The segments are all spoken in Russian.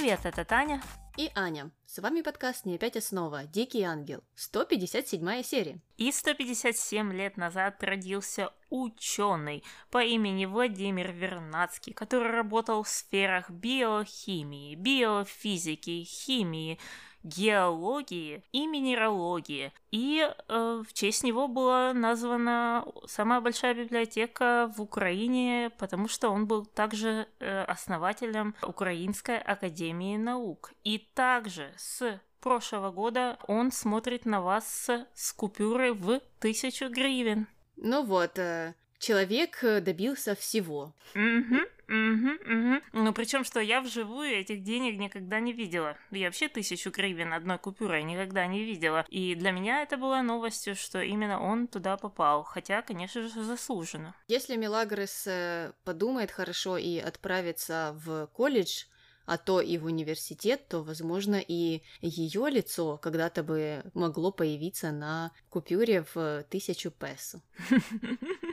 Привет, это Таня. И Аня. С вами подкаст «Не опять основа. Дикий ангел». 157 серия. И 157 лет назад родился ученый по имени Владимир Вернадский, который работал в сферах биохимии, биофизики, химии, геологии и минералогии. И э, в честь него была названа самая большая библиотека в Украине, потому что он был также э, основателем Украинской академии наук. И также с прошлого года он смотрит на вас с купюрой в тысячу гривен. Ну вот, э, человек э, добился всего. Угу. Угу, угу. Ну, причем, что я вживую этих денег никогда не видела. Я вообще тысячу гривен одной купюрой никогда не видела. И для меня это была новостью, что именно он туда попал. Хотя, конечно же, заслуженно. Если Мелагрос э, подумает хорошо и отправится в колледж, а то и в университет, то, возможно, и ее лицо когда-то бы могло появиться на купюре в тысячу песо.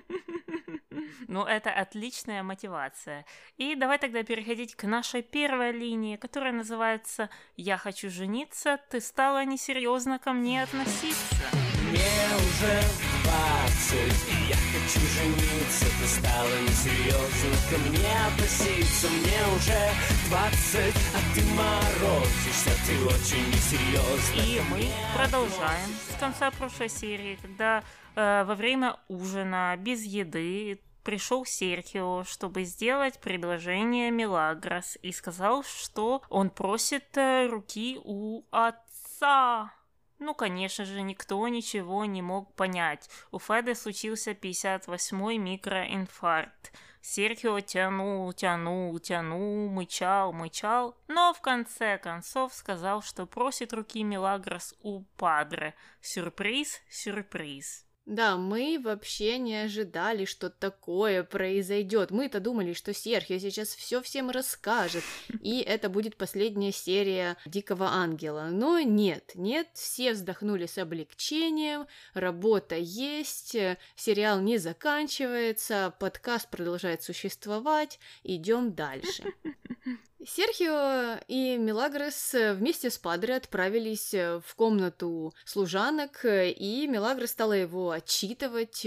Ну, это отличная мотивация. И давай тогда переходить к нашей первой линии, которая называется «Я хочу жениться, ты стала несерьезно ко мне относиться». Мне уже двадцать, и я хочу жениться Ты стала несерьезно ко мне относиться Мне уже двадцать, а ты морозишься Ты очень несерьезно И мы продолжаем с конца прошлой серии, когда э, во время ужина без еды пришел Серхио, чтобы сделать предложение Мелагрос и сказал, что он просит э, руки у отца. Ну, конечно же, никто ничего не мог понять. У Феды случился 58-й микроинфаркт. Серхио тянул, тянул, тянул, мычал, мычал, но в конце концов сказал, что просит руки Мелагрос у Падре. Сюрприз, сюрприз. Да, мы вообще не ожидали, что такое произойдет. Мы-то думали, что Серхио сейчас все всем расскажет, и это будет последняя серия Дикого Ангела. Но нет, нет, все вздохнули с облегчением, работа есть, сериал не заканчивается, подкаст продолжает существовать, идем дальше. Серхио и Мелагрос вместе с Падре отправились в комнату служанок, и Мелагрос стала его отчитывать,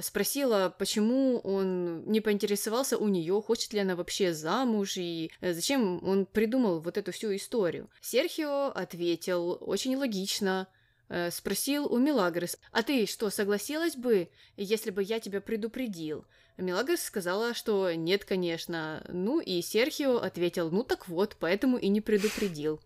спросила, почему он не поинтересовался у нее, хочет ли она вообще замуж и зачем он придумал вот эту всю историю. Серхио ответил очень логично – Э, спросил у Милагрос, «А ты что, согласилась бы, если бы я тебя предупредил?» Милагрос сказала, что нет, конечно. Ну и Серхио ответил, ну так вот, поэтому и не предупредил.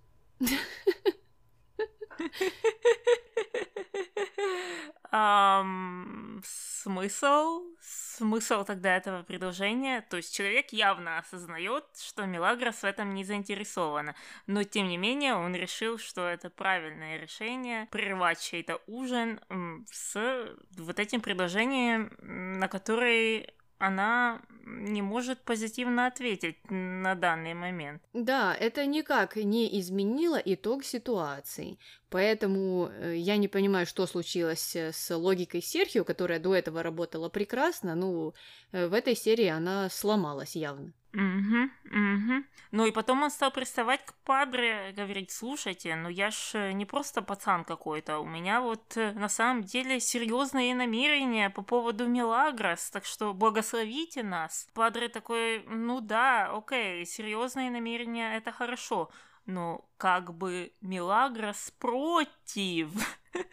Um, смысл? Смысл тогда этого предложения? То есть человек явно осознает, что Мелагрос в этом не заинтересована, но тем не менее он решил, что это правильное решение прервать чей-то ужин с вот этим предложением, на который она не может позитивно ответить на данный момент. Да, это никак не изменило итог ситуации. Поэтому э, я не понимаю, что случилось э, с логикой Серхио, которая до этого работала прекрасно. Ну, э, в этой серии она сломалась явно. Угу, угу. Ну и потом он стал приставать к Падре, говорить, слушайте, ну я ж не просто пацан какой-то, у меня вот на самом деле серьезные намерения по поводу Мелагрос, так что благословите нас. Падре такой, ну да, окей, серьезные намерения это хорошо, но как бы Мелагрос против.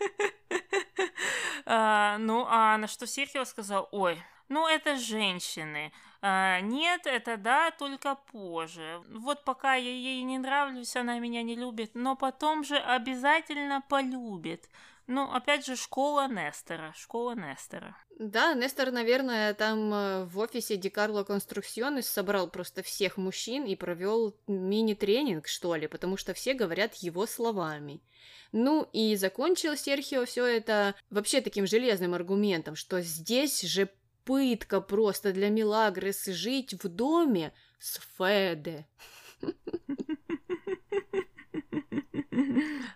А, ну, а на что Серхио сказал, ой, ну это женщины, а, нет, это да, только позже. Вот пока я ей не нравлюсь, она меня не любит, но потом же обязательно полюбит. Ну, опять же, школа Нестера, школа Нестера. Да, Нестер, наверное, там э, в офисе Дикарло Конструкционес собрал просто всех мужчин и провел мини-тренинг, что ли, потому что все говорят его словами. Ну и закончил Серхио все это вообще таким железным аргументом, что здесь же пытка просто для Милагрес жить в доме с Феде.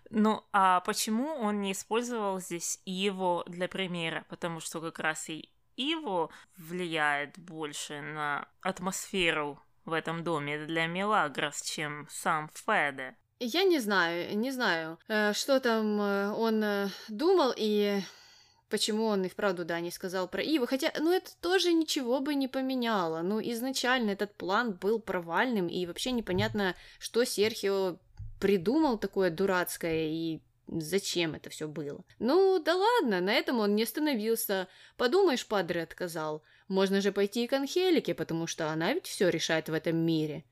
Ну, а почему он не использовал здесь его для примера? Потому что как раз и Иво влияет больше на атмосферу в этом доме для Мелагрос, чем сам Феде. Я не знаю, не знаю, э, что там э, он э, думал и почему он и вправду, да, не сказал про Иву. Хотя, ну, это тоже ничего бы не поменяло. Ну, изначально этот план был провальным, и вообще непонятно, что Серхио придумал такое дурацкое и зачем это все было. Ну, да ладно, на этом он не остановился. Подумаешь, Падре отказал. Можно же пойти к Анхелике, потому что она ведь все решает в этом мире.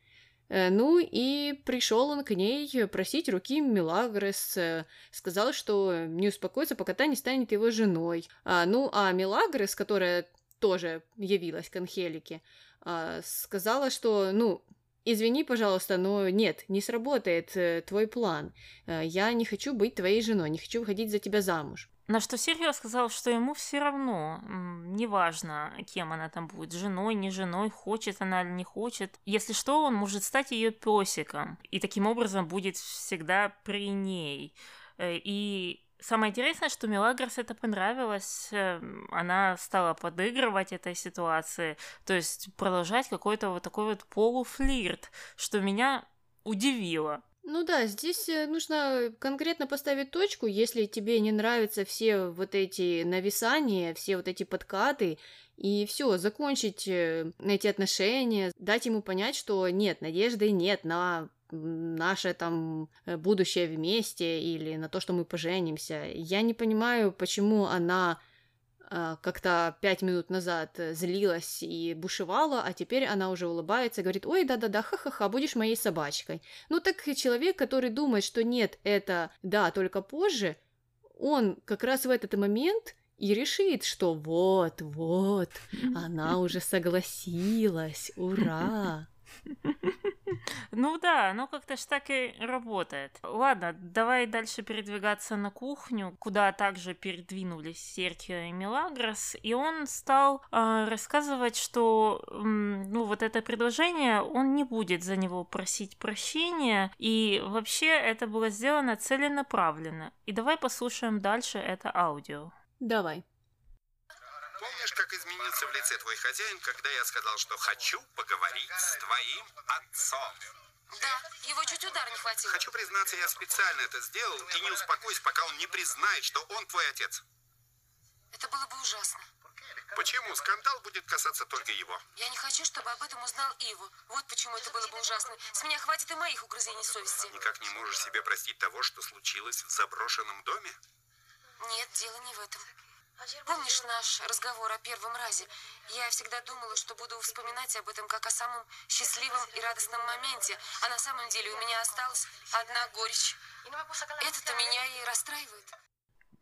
Э, ну и пришел он к ней просить руки Милагрес, э, сказал, что не успокоится, пока та не станет его женой. А, ну а Милагрес, которая тоже явилась к Анхелике, а, сказала, что, ну, Извини, пожалуйста, но нет, не сработает э, твой план. Э, я не хочу быть твоей женой, не хочу выходить за тебя замуж. На что Серхио сказал, что ему все равно, неважно, кем она там будет, женой, не женой, хочет она или не хочет. Если что, он может стать ее песиком, и таким образом будет всегда при ней. Э, и Самое интересное, что Мелагрос это понравилось. Эм, она стала подыгрывать этой ситуации, то есть продолжать какой-то вот такой вот полуфлирт, что меня удивило. Ну да, здесь э, нужно конкретно поставить точку, если тебе не нравятся все вот эти нависания, все вот эти подкаты, и все, закончить э, эти отношения, дать ему понять, что нет, надежды нет на наше там э, будущее вместе или на то, что мы поженимся. Я не понимаю, почему она как-то пять минут назад злилась и бушевала, а теперь она уже улыбается и говорит, ой, да-да-да, ха-ха-ха, будешь моей собачкой. Ну так человек, который думает, что нет, это да, только позже, он как раз в этот момент и решит, что вот, вот, она уже согласилась, ура. Ну да, оно как-то ж так и работает. Ладно, давай дальше передвигаться на кухню, куда также передвинулись Серхио и Мелагрос, и он стал э, рассказывать, что э, ну вот это предложение, он не будет за него просить прощения, и вообще это было сделано целенаправленно. И давай послушаем дальше это аудио. Давай. Помнишь, как изменился в лице твой хозяин, когда я сказал, что хочу поговорить с твоим отцом? Да, его чуть удар не хватило. Хочу признаться, я специально это сделал и не успокоюсь, пока он не признает, что он твой отец. Это было бы ужасно. Почему? Скандал будет касаться только его. Я не хочу, чтобы об этом узнал Иву. Вот почему это было бы ужасно. С меня хватит и моих угрызений совести. Никак не можешь себе простить того, что случилось в заброшенном доме? Нет, дело не в этом. Помнишь наш разговор о первом разе? Я всегда думала, что буду вспоминать об этом как о самом счастливом и радостном моменте, а на самом деле у меня осталась одна горечь. Это-то меня и расстраивает.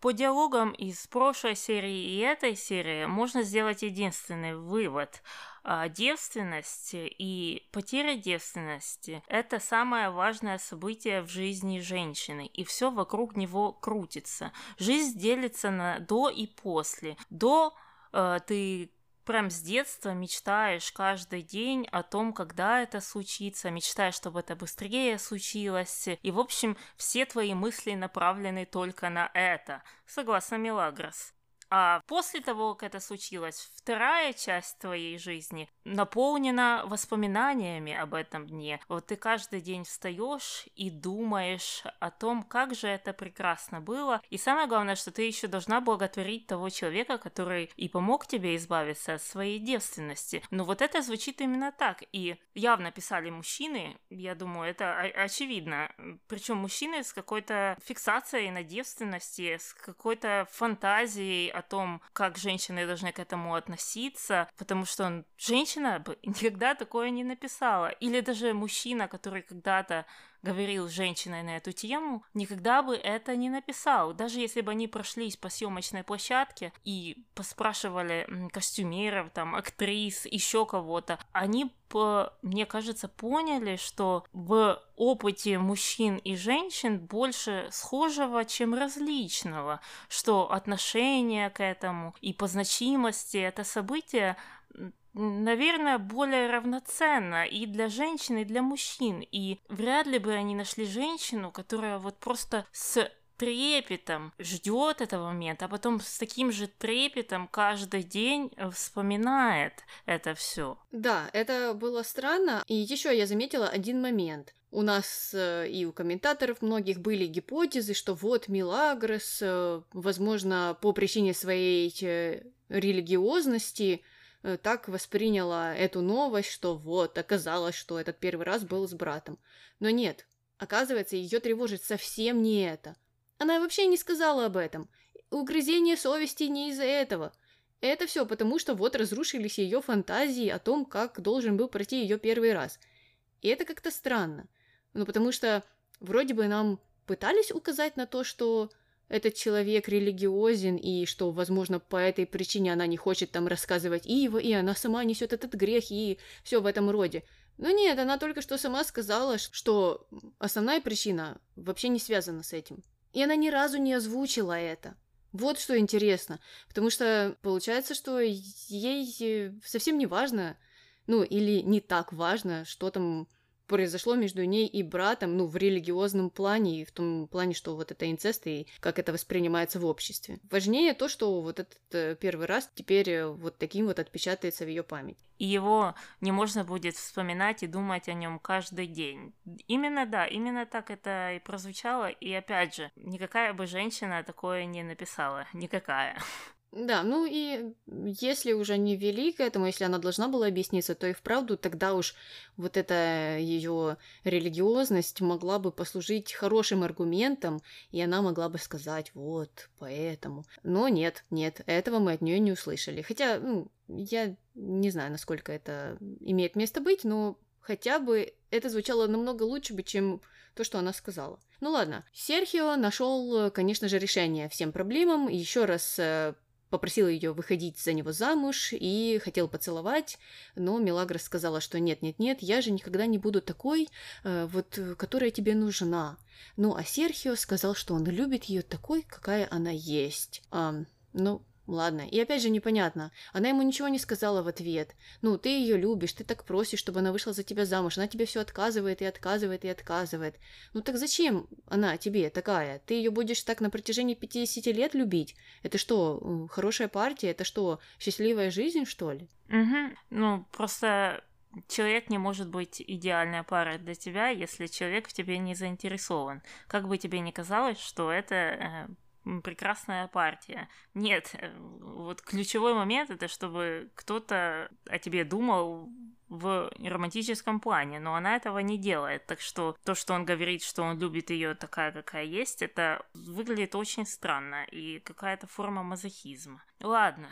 По диалогам из прошлой серии и этой серии можно сделать единственный вывод. А, девственность и потеря девственности – это самое важное событие в жизни женщины, и все вокруг него крутится. Жизнь делится на до и после. До э, ты прям с детства мечтаешь каждый день о том, когда это случится, мечтаешь, чтобы это быстрее случилось. И, в общем, все твои мысли направлены только на это, согласно Мелагрос. А после того, как это случилось, вторая часть твоей жизни наполнена воспоминаниями об этом дне. Вот ты каждый день встаешь и думаешь о том, как же это прекрасно было. И самое главное, что ты еще должна благотворить того человека, который и помог тебе избавиться от своей девственности. Но вот это звучит именно так. И явно писали мужчины, я думаю, это очевидно. Причем мужчины с какой-то фиксацией на девственности, с какой-то фантазией о том, как женщины должны к этому относиться, потому что он, женщина бы никогда такое не написала. Или даже мужчина, который когда-то говорил с женщиной на эту тему, никогда бы это не написал. Даже если бы они прошлись по съемочной площадке и поспрашивали костюмеров, там, актрис, еще кого-то, они бы, мне кажется, поняли, что в опыте мужчин и женщин больше схожего, чем различного, что отношение к этому и по значимости это событие наверное, более равноценно и для женщин, и для мужчин. И вряд ли бы они нашли женщину, которая вот просто с трепетом ждет этого момента, а потом с таким же трепетом каждый день вспоминает это все. Да, это было странно. И еще я заметила один момент. У нас э, и у комментаторов многих были гипотезы, что вот Милагрос, э, возможно, по причине своей э, религиозности э, так восприняла эту новость, что вот, оказалось, что этот первый раз был с братом. Но нет, оказывается, ее тревожит совсем не это. Она вообще не сказала об этом. Угрызение совести не из-за этого. Это все потому, что вот разрушились ее фантазии о том, как должен был пройти ее первый раз. И это как-то странно. Ну, потому что вроде бы нам пытались указать на то, что этот человек религиозен, и что, возможно, по этой причине она не хочет там рассказывать Ива, и она сама несет этот грех, и все в этом роде. Но нет, она только что сама сказала, что основная причина вообще не связана с этим. И она ни разу не озвучила это. Вот что интересно, потому что получается, что ей совсем не важно, ну или не так важно, что там произошло между ней и братом, ну, в религиозном плане, и в том плане, что вот это инцест и как это воспринимается в обществе. Важнее то, что вот этот э, первый раз теперь э, вот таким вот отпечатается в ее память. И его не можно будет вспоминать и думать о нем каждый день. Именно да, именно так это и прозвучало. И опять же, никакая бы женщина такое не написала. Никакая. Да, ну и если уже не вели к этому, если она должна была объясниться, то и вправду тогда уж вот эта ее религиозность могла бы послужить хорошим аргументом, и она могла бы сказать, вот, поэтому. Но нет, нет, этого мы от нее не услышали. Хотя, ну, я не знаю, насколько это имеет место быть, но хотя бы это звучало намного лучше бы, чем то, что она сказала. Ну ладно, Серхио нашел, конечно же, решение всем проблемам. Еще раз э, попросил ее выходить за него замуж и хотел поцеловать, но Мелагрос сказала, что нет-нет-нет, я же никогда не буду такой, э, вот, которая тебе нужна. Ну, а Серхио сказал, что он любит ее такой, какая она есть. А, ну, Ладно, и опять же непонятно. Она ему ничего не сказала в ответ. Ну, ты ее любишь, ты так просишь, чтобы она вышла за тебя замуж. Она тебе все отказывает и отказывает и отказывает. Ну так зачем она тебе такая? Ты ее будешь так на протяжении 50 лет любить? Это что, хорошая партия? Это что, счастливая жизнь, что ли? Угу. Ну, просто человек не может быть идеальной парой для тебя, если человек в тебе не заинтересован. Как бы тебе ни казалось, что это э, прекрасная партия. Нет, э, вот ключевой момент это чтобы кто-то о тебе думал в романтическом плане, но она этого не делает. Так что то, что он говорит, что он любит ее такая, какая есть, это выглядит очень странно и какая-то форма мазохизма. Ладно,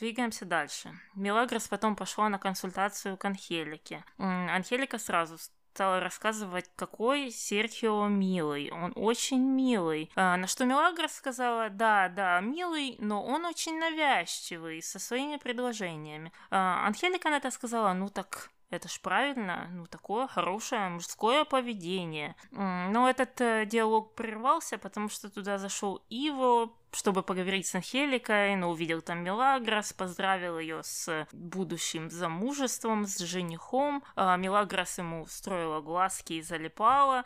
Двигаемся дальше. Мелагрос потом пошла на консультацию к Анхелике. Анхелика сразу стала рассказывать, какой Серхио милый. Он очень милый. А, на что Мелагра сказала, да, да, милый, но он очень навязчивый со своими предложениями. А, Анхелика на это сказала, ну так это ж правильно, ну такое хорошее мужское поведение. Но этот э, диалог прервался, потому что туда зашел Иво, чтобы поговорить с Анхеликой, но увидел там Мелагрос, поздравил ее с будущим замужеством, с женихом. А Мелагрос ему строила глазки и залипала.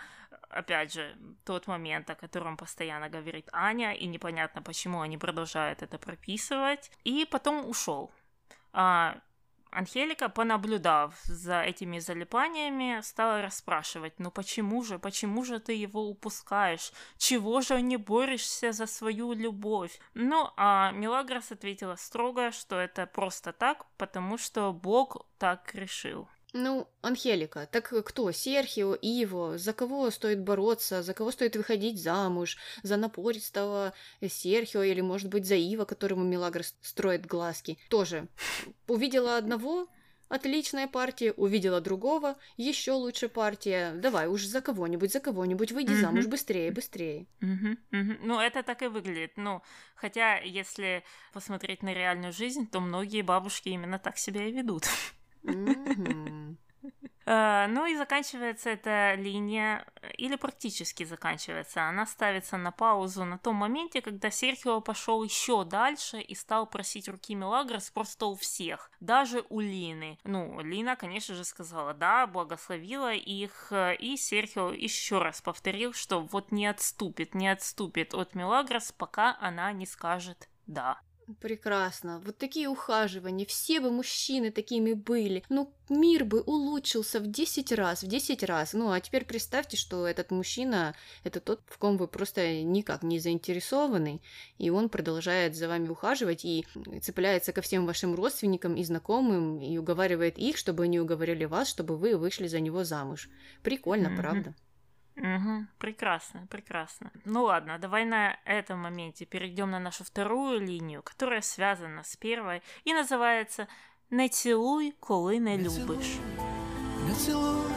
Опять же, тот момент, о котором постоянно говорит Аня, и непонятно, почему они продолжают это прописывать. И потом ушел. А, Анхелика, понаблюдав за этими залипаниями, стала расспрашивать, ну почему же, почему же ты его упускаешь? Чего же не борешься за свою любовь? Ну, а Мелагрос ответила строго, что это просто так, потому что Бог так решил. Ну, Анхелика, так кто? Серхио, Иво? За кого стоит бороться? За кого стоит выходить замуж? За напористого Серхио или, может быть, за Ива, которому Милагр строит глазки? Тоже. Увидела одного, Отличная партия, увидела другого, еще лучше партия. Давай уж за кого-нибудь, за кого-нибудь выйди mm-hmm. замуж быстрее, быстрее. Mm-hmm. Mm-hmm. Ну, это так и выглядит. Ну, хотя, если посмотреть на реальную жизнь, то многие бабушки именно так себя и ведут. Э, ну и заканчивается эта линия, или практически заканчивается. Она ставится на паузу на том моменте, когда Серхио пошел еще дальше и стал просить руки Мелагрос просто у всех, даже у Лины. Ну, Лина, конечно же, сказала да, благословила их, и Серхио еще раз повторил, что вот не отступит, не отступит от Мелагрос, пока она не скажет да. Прекрасно. Вот такие ухаживания, все бы мужчины такими были. Ну, мир бы улучшился в 10 раз, в 10 раз. Ну, а теперь представьте, что этот мужчина, это тот, в ком вы просто никак не заинтересованы, и он продолжает за вами ухаживать и цепляется ко всем вашим родственникам и знакомым, и уговаривает их, чтобы они уговорили вас, чтобы вы вышли за него замуж. Прикольно, mm-hmm. правда? Угу, прекрасно, прекрасно. Ну ладно, давай на этом моменте перейдем на нашу вторую линию, которая связана с первой и называется «Не цілуй, коли не любиш». Не цілуй,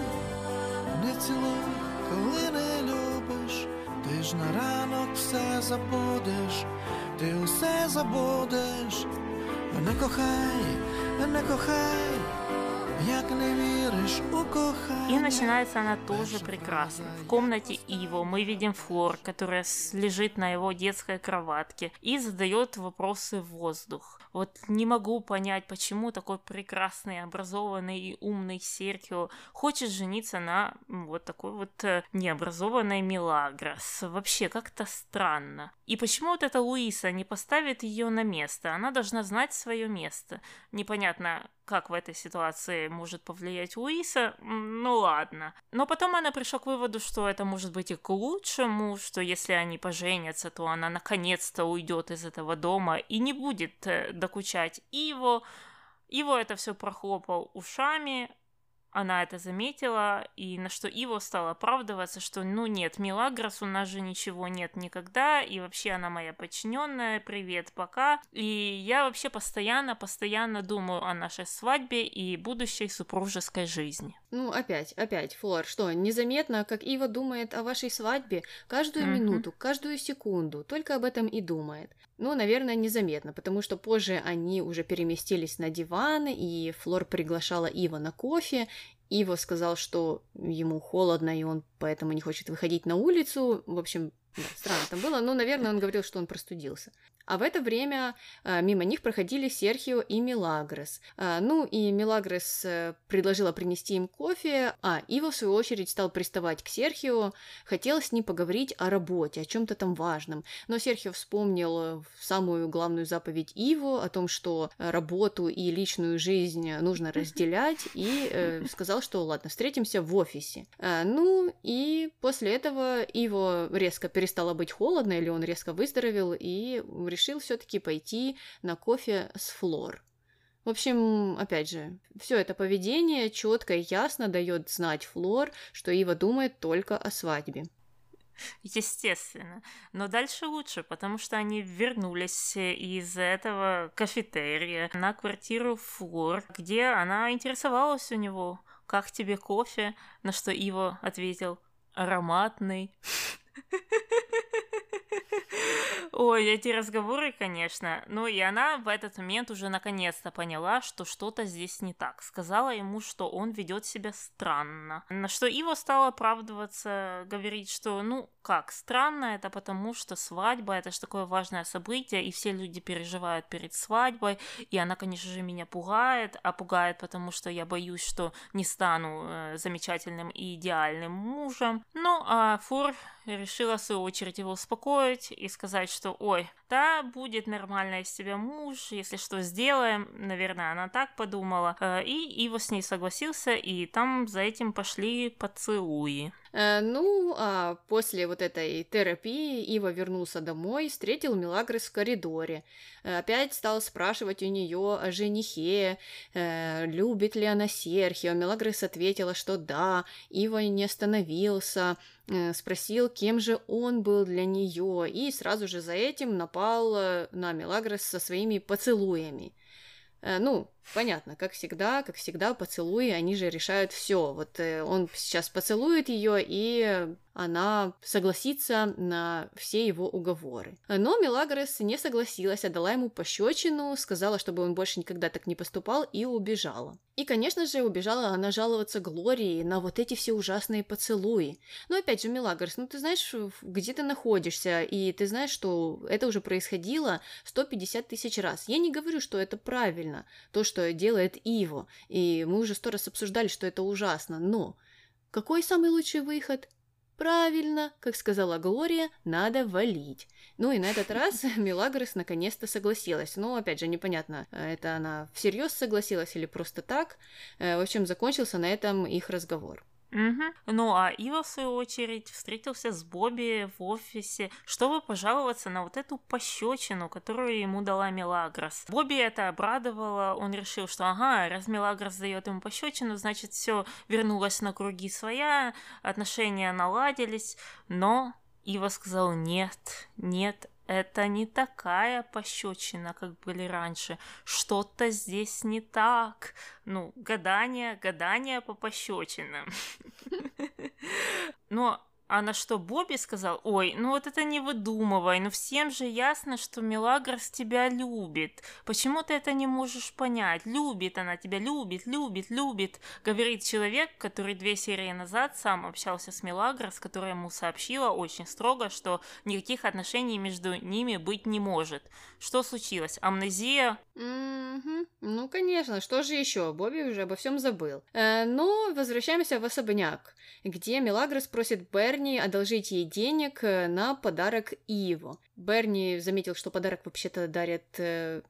не цілуй, коли не любиш, ти ж на ранок все забудеш, ти усе забудеш, не кохай, не кохай, и начинается она тоже прекрасно. В комнате Иво мы видим Флор, которая лежит на его детской кроватке и задает вопросы в воздух. Вот не могу понять, почему такой прекрасный, образованный и умный Серхио хочет жениться на вот такой вот э, необразованной Милагрос. Вообще как-то странно. И почему вот эта Луиса не поставит ее на место? Она должна знать свое место. Непонятно, как в этой ситуации может повлиять Луиса, ну ладно. Но потом она пришла к выводу, что это может быть и к лучшему, что если они поженятся, то она наконец-то уйдет из этого дома и не будет э, докучать Иво. Иво это все прохлопал ушами, она это заметила, и на что Иво стал оправдываться, что ну нет, Милагрос, у нас же ничего нет никогда, и вообще она моя подчиненная, привет, пока. И я вообще постоянно, постоянно думаю о нашей свадьбе и будущей супружеской жизни. Ну, опять, опять, Флор, что, незаметно, как Ива думает о вашей свадьбе каждую mm-hmm. минуту, каждую секунду, только об этом и думает. Ну, наверное, незаметно, потому что позже они уже переместились на диван, и Флор приглашала Ива на кофе. Ива сказал, что ему холодно, и он поэтому не хочет выходить на улицу. В общем, да, странно там было, но, наверное, он говорил, что он простудился. А в это время э, мимо них проходили Серхио и Милагрос. Э, ну и Милагрос э, предложила принести им кофе, а Иво, в свою очередь, стал приставать к Серхио, хотел с ним поговорить о работе, о чем-то там важном. Но Серхио вспомнил самую главную заповедь Иво о том, что работу и личную жизнь нужно разделять, и э, сказал, что ладно, встретимся в офисе. Ну и после этого Иво резко перестало быть холодно, или он резко выздоровел и решил все-таки пойти на кофе с Флор. В общем, опять же, все это поведение четко и ясно дает знать Флор, что Ива думает только о свадьбе. Естественно. Но дальше лучше, потому что они вернулись из этого кафетерия на квартиру Флор, где она интересовалась у него, как тебе кофе, на что Ива ответил, ароматный. Ой, эти разговоры, конечно. Ну и она в этот момент уже наконец-то поняла, что что-то здесь не так. Сказала ему, что он ведет себя странно. На что Ива стала оправдываться, говорить, что ну как, странно это потому, что свадьба это же такое важное событие, и все люди переживают перед свадьбой, и она, конечно же, меня пугает, а пугает потому, что я боюсь, что не стану э, замечательным и идеальным мужем. Ну, а Фур решила, в свою очередь, его успокоить и сказать, что «Ой, да, будет нормально из тебя муж, если что, сделаем». Наверное, она так подумала. Э, и Ива с ней согласился, и там за этим пошли поцелуи. Э, ну, а после вот этой терапии Ива вернулся домой, встретил Милагрос в коридоре. Э, опять стал спрашивать у нее о женихе, любит ли она Серхио. Милагрос ответила, что да. Ива не остановился, спросил, кем же он был для нее, и сразу же за этим напал э, на Мелагрос со своими поцелуями. Э, ну, понятно, как всегда, как всегда, поцелуи, они же решают все. Вот э, он сейчас поцелует ее, и она согласится на все его уговоры. Но Мелагрос не согласилась, отдала ему пощечину, сказала, чтобы он больше никогда так не поступал, и убежала. И, конечно же, убежала она жаловаться Глории на вот эти все ужасные поцелуи. Но опять же, Мелагрос, ну ты знаешь, где ты находишься, и ты знаешь, что это уже происходило 150 тысяч раз. Я не говорю, что это правильно, то, что делает Иво, и мы уже сто раз обсуждали, что это ужасно, но какой самый лучший выход? Правильно, как сказала Глория, надо валить. Ну и на этот раз Мелагрос наконец-то согласилась. Но, опять же, непонятно, это она всерьез согласилась или просто так. Э, в общем, закончился на этом их разговор. Угу. Ну а Ива, в свою очередь, встретился с Бобби в офисе, чтобы пожаловаться на вот эту пощечину, которую ему дала Мелагрос. Бобби это обрадовало, он решил, что ага, раз Мелагрос дает ему пощечину, значит все вернулось на круги своя, отношения наладились, но Ива сказал нет, нет, это не такая пощечина, как были раньше. Что-то здесь не так. Ну, гадание, гадание по пощечинам. Но а на что Бобби сказал, ой, ну вот это не выдумывай, ну всем же ясно, что Мелагрос тебя любит. Почему ты это не можешь понять? Любит она тебя, любит, любит, любит. Говорит человек, который две серии назад сам общался с Мелагрос, которая ему сообщила очень строго, что никаких отношений между ними быть не может. Что случилось? Амнезия? Mm-hmm. Ну, конечно, что же еще? Бобби уже обо всем забыл. Э, но возвращаемся в особняк, где Мелагрос просит Берни одолжить ей денег э, на подарок Иво. Берни заметил, что подарок вообще-то дарят э,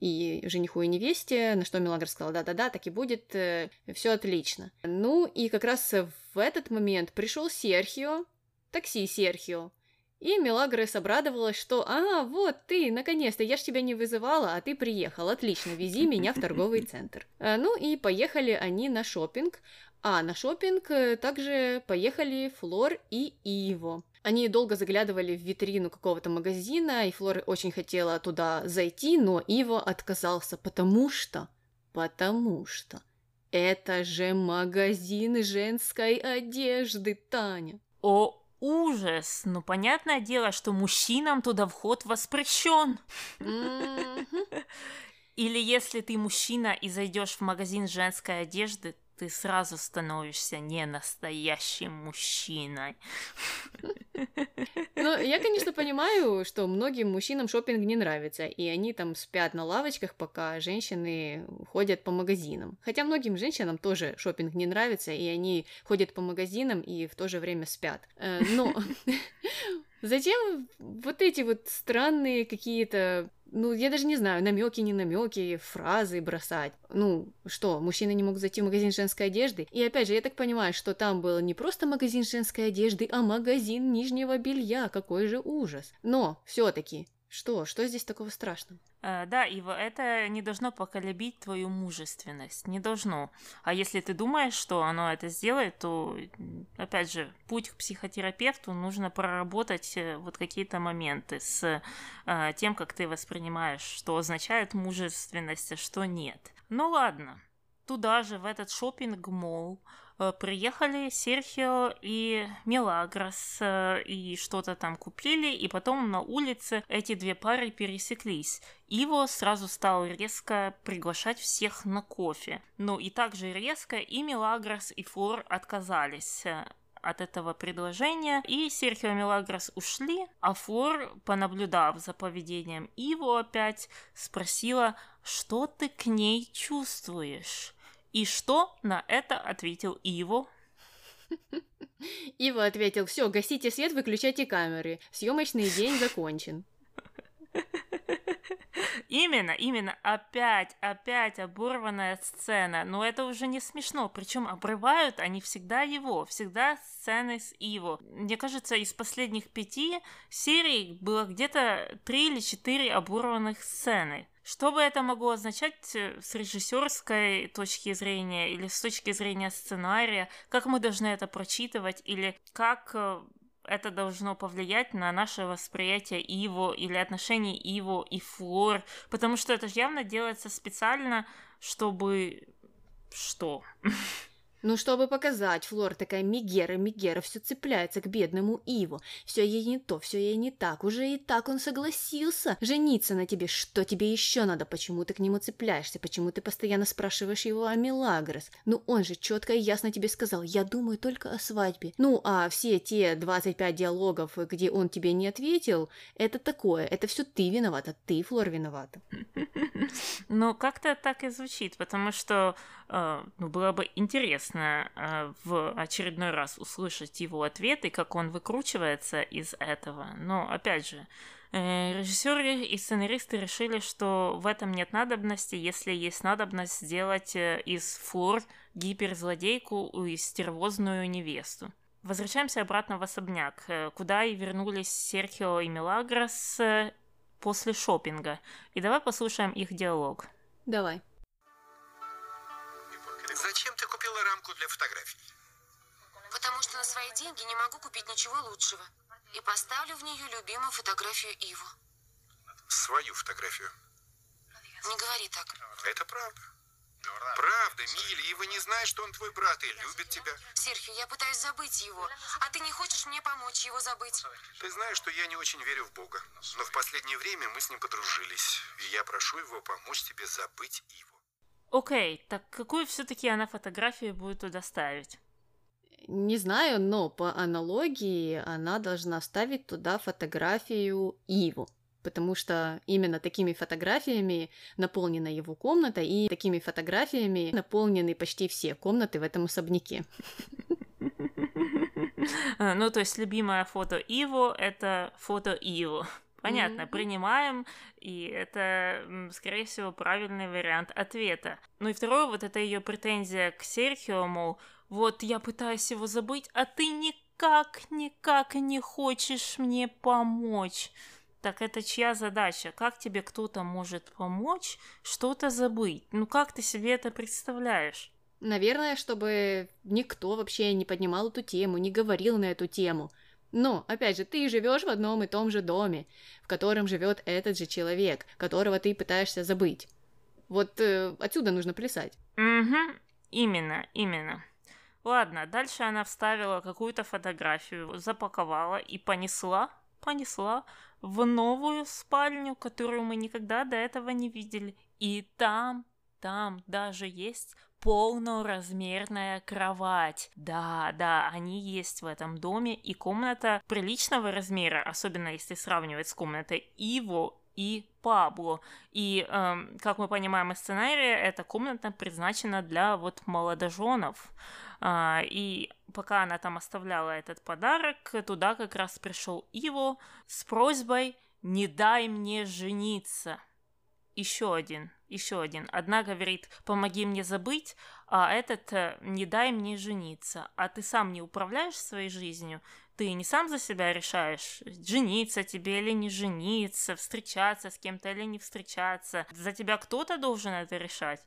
и жениху, и невесте, на что Мелагрос сказала, да-да-да, так и будет, э, все отлично. Ну, и как раз в этот момент пришел Серхио, такси Серхио, и Мелагрос обрадовалась, что «А, вот ты, наконец-то, я ж тебя не вызывала, а ты приехал, отлично, вези меня в торговый центр». Ну и поехали они на шопинг, а на шопинг э, также поехали Флор и Иво. Они долго заглядывали в витрину какого-то магазина, и Флор очень хотела туда зайти, но Иво отказался, потому что... Потому что... Это же магазин женской одежды, Таня. О, ужас! Ну, понятное дело, что мужчинам туда вход воспрещен. Или если ты мужчина и зайдешь в магазин женской одежды, ты сразу становишься не настоящим мужчиной. Ну, я, конечно, понимаю, что многим мужчинам шопинг не нравится, и они там спят на лавочках, пока женщины ходят по магазинам. Хотя многим женщинам тоже шопинг не нравится, и они ходят по магазинам и в то же время спят. Э, но Затем вот эти вот странные какие-то, ну, я даже не знаю, намеки, не намеки, фразы бросать. Ну, что, мужчина не мог зайти в магазин женской одежды? И опять же, я так понимаю, что там был не просто магазин женской одежды, а магазин нижнего белья. Какой же ужас. Но все-таки что? Что здесь такого страшного? Э, да, Ива, это не должно поколебить твою мужественность. Не должно. А если ты думаешь, что оно это сделает, то, опять же, путь к психотерапевту нужно проработать э, вот какие-то моменты с э, тем, как ты воспринимаешь, что означает мужественность, а что нет. Ну ладно. Туда же, в этот шопинг-молл, Э, приехали Серхио и Мелагрос э, и что-то там купили, и потом на улице эти две пары пересеклись. Иво сразу стал резко приглашать всех на кофе. Ну и также резко и Мелагрос, и Флор отказались э, от этого предложения, и Серхио Мелагрос ушли, а Флор, понаблюдав за поведением Иво опять, спросила, что ты к ней чувствуешь? И что на это ответил Иво? Ива ответил, все, гасите свет, выключайте камеры. Съемочный день закончен. Именно, именно, опять, опять оборванная сцена. Но это уже не смешно. Причем обрывают они всегда его, всегда сцены с Иво. Мне кажется, из последних пяти серий было где-то три или четыре оборванных сцены. Что бы это могло означать э, с режиссерской точки зрения или с точки зрения сценария? Как мы должны это прочитывать? Или как э, это должно повлиять на наше восприятие Иво или отношений Иво и Флор? Потому что это же явно делается специально, чтобы... Что? Ну, чтобы показать, Флор такая Мегера, Мегера, все цепляется к бедному Иву. Все ей не то, все ей не так. Уже и так он согласился жениться на тебе. Что тебе еще надо? Почему ты к нему цепляешься? Почему ты постоянно спрашиваешь его о Милагрос? Ну, он же четко и ясно тебе сказал, я думаю только о свадьбе. Ну, а все те 25 диалогов, где он тебе не ответил, это такое. Это все ты виновата, ты, Флор, виновата. Ну, как-то так и звучит, потому что э, ну, было бы интересно э, в очередной раз услышать его ответ и как он выкручивается из этого. Но, опять же, э, режиссеры и сценаристы решили, что в этом нет надобности, если есть надобность сделать из Флор гиперзлодейку и стервозную невесту. Возвращаемся обратно в особняк, куда и вернулись Серхио и Мелагрос после шопинга. И давай послушаем их диалог. Давай. Для фотографий? Потому что на свои деньги не могу купить ничего лучшего. И поставлю в нее любимую фотографию Иву. Свою фотографию. Не говори так. Это правда. Правда, Милли, Ива не знает, что он твой брат и любит тебя. Серхио, я пытаюсь забыть его, а ты не хочешь мне помочь его забыть. Ты знаешь, что я не очень верю в Бога. Но в последнее время мы с ним подружились. И я прошу его помочь тебе забыть Иву. Окей, так какую все-таки она фотографию будет туда ставить? Не знаю, но по аналогии она должна ставить туда фотографию Иву потому что именно такими фотографиями наполнена его комната, и такими фотографиями наполнены почти все комнаты в этом особняке. А, ну, то есть любимое фото Иво — это фото Иво. Понятно, mm-hmm. принимаем, и это, скорее всего, правильный вариант ответа. Ну и второе, вот это ее претензия к Серхио, мол, вот я пытаюсь его забыть, а ты никак, никак не хочешь мне помочь. Так это чья задача? Как тебе кто-то может помочь что-то забыть? Ну как ты себе это представляешь? Наверное, чтобы никто вообще не поднимал эту тему, не говорил на эту тему. Но, опять же, ты живешь в одном и том же доме, в котором живет этот же человек, которого ты пытаешься забыть. Вот э, отсюда нужно плясать. Угу, именно, именно. Ладно, дальше она вставила какую-то фотографию, запаковала и понесла, понесла в новую спальню, которую мы никогда до этого не видели. И там, там даже есть полноразмерная кровать. Да, да, они есть в этом доме, и комната приличного размера, особенно если сравнивать с комнатой Иво и Пабло. И, эм, как мы понимаем из сценария, эта комната предназначена для вот молодоженов. А, и пока она там оставляла этот подарок, туда как раз пришел Иво с просьбой «Не дай мне жениться». Еще один, еще один. Одна говорит «Помоги мне забыть», а этот э, «Не дай мне жениться». А ты сам не управляешь своей жизнью, ты не сам за себя решаешь, жениться тебе или не жениться, встречаться с кем-то или не встречаться. За тебя кто-то должен это решать.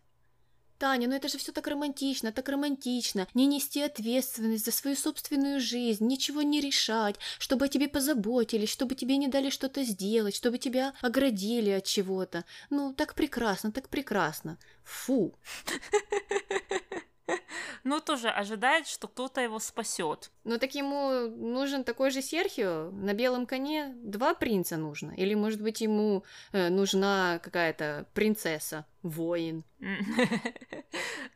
Таня, ну это же все так романтично, так романтично. Не нести ответственность за свою собственную жизнь, ничего не решать, чтобы о тебе позаботились, чтобы тебе не дали что-то сделать, чтобы тебя оградили от чего-то. Ну, так прекрасно, так прекрасно. Фу. Ну, тоже ожидает, что кто-то его спасет. Ну, так ему нужен такой же Серхио на белом коне. Два принца нужно. Или, может быть, ему э, нужна какая-то принцесса, воин.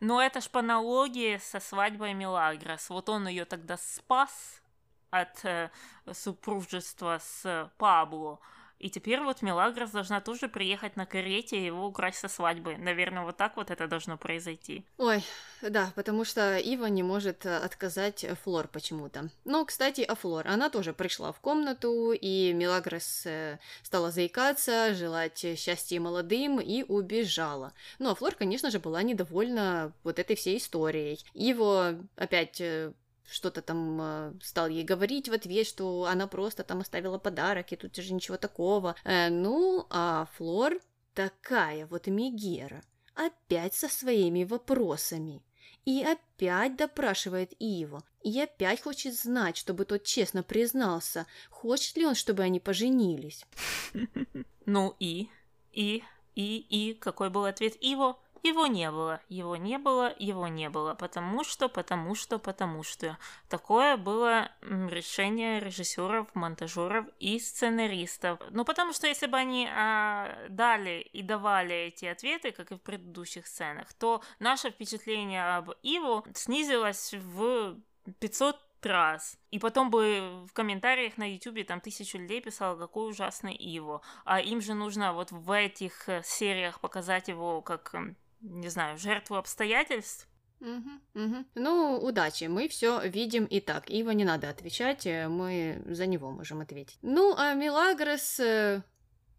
Ну, это ж по аналогии со свадьбой Милагрос. Вот он ее тогда спас от э, супружества с Пабло. И теперь вот Мелагрос должна тоже приехать на карете и его украсть со свадьбы. Наверное, вот так вот это должно произойти. Ой, да, потому что Ива не может э, отказать Флор почему-то. Но, кстати, о Флор. Она тоже пришла в комнату, и Мелагрос э, стала заикаться, желать счастья молодым и убежала. Ну, а Флор, конечно же, была недовольна вот этой всей историей. Его опять э, что-то там э, стал ей говорить в ответ, что она просто там оставила подарок, и тут же ничего такого. Э, ну, а Флор такая вот Мегера, опять со своими вопросами. И опять допрашивает Иво. И опять хочет знать, чтобы тот честно признался, хочет ли он, чтобы они поженились. Ну и? И? И? И? Какой был ответ Иво? Его не было, его не было, его не было, потому что, потому что, потому что. Такое было решение режиссеров, монтажеров и сценаристов. Ну, потому что если бы они а, дали и давали эти ответы, как и в предыдущих сценах, то наше впечатление об Иву снизилось в 500 раз. И потом бы в комментариях на Ютубе там тысячу людей писало, какой ужасный Иво. А им же нужно вот в этих э, сериях показать его как, не знаю, жертву обстоятельств. Угу, угу. Ну, удачи, мы все видим и так. Ива не надо отвечать, э, мы за него можем ответить. Ну, а Милагрос э,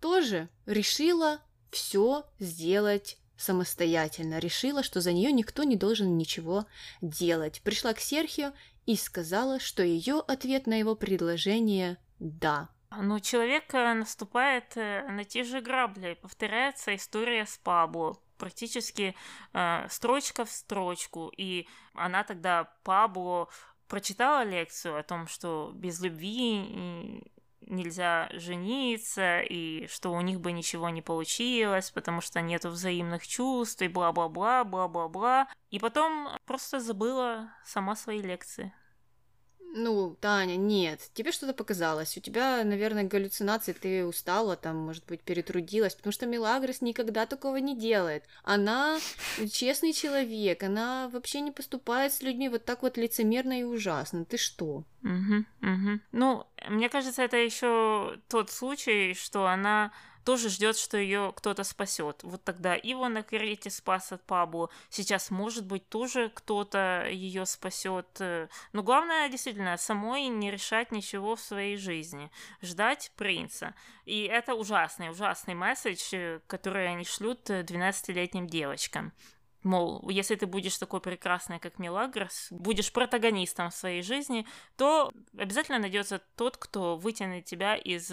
тоже решила все сделать самостоятельно. Решила, что за нее никто не должен ничего делать. Пришла к Серхио и сказала, что ее ответ на его предложение «да». Но человек э, наступает на те же грабли. Повторяется история с Пабло. Практически э, строчка в строчку. И она тогда Пабло прочитала лекцию о том, что без любви нельзя жениться, и что у них бы ничего не получилось, потому что нету взаимных чувств, и бла-бла-бла, бла-бла-бла. И потом просто забыла сама свои лекции. Ну, Таня, нет, тебе что-то показалось. У тебя, наверное, галлюцинации, ты устала, там, может быть, перетрудилась, потому что Милагрос никогда такого не делает. Она честный человек, она вообще не поступает с людьми вот так вот лицемерно и ужасно. Ты что? Угу, угу. Ну, мне кажется, это еще тот случай, что она тоже ждет, что ее кто-то спасет. Вот тогда его на карете спас от Пабло. Сейчас, может быть, тоже кто-то ее спасет. Но главное, действительно, самой не решать ничего в своей жизни. Ждать принца. И это ужасный, ужасный месседж, который они шлют 12-летним девочкам. Мол, если ты будешь такой прекрасной, как Милагрос, будешь протагонистом в своей жизни, то обязательно найдется тот, кто вытянет тебя из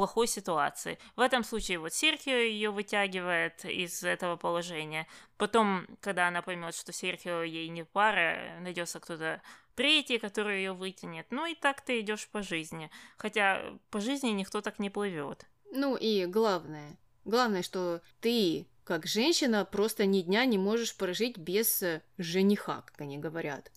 плохой ситуации. В этом случае вот Серхио ее вытягивает из этого положения. Потом, когда она поймет, что Серхио ей не пара, найдется кто-то третий, который ее вытянет. Ну и так ты идешь по жизни. Хотя по жизни никто так не плывет. Ну и главное, главное, что ты как женщина просто ни дня не можешь прожить без э, жениха, как они говорят.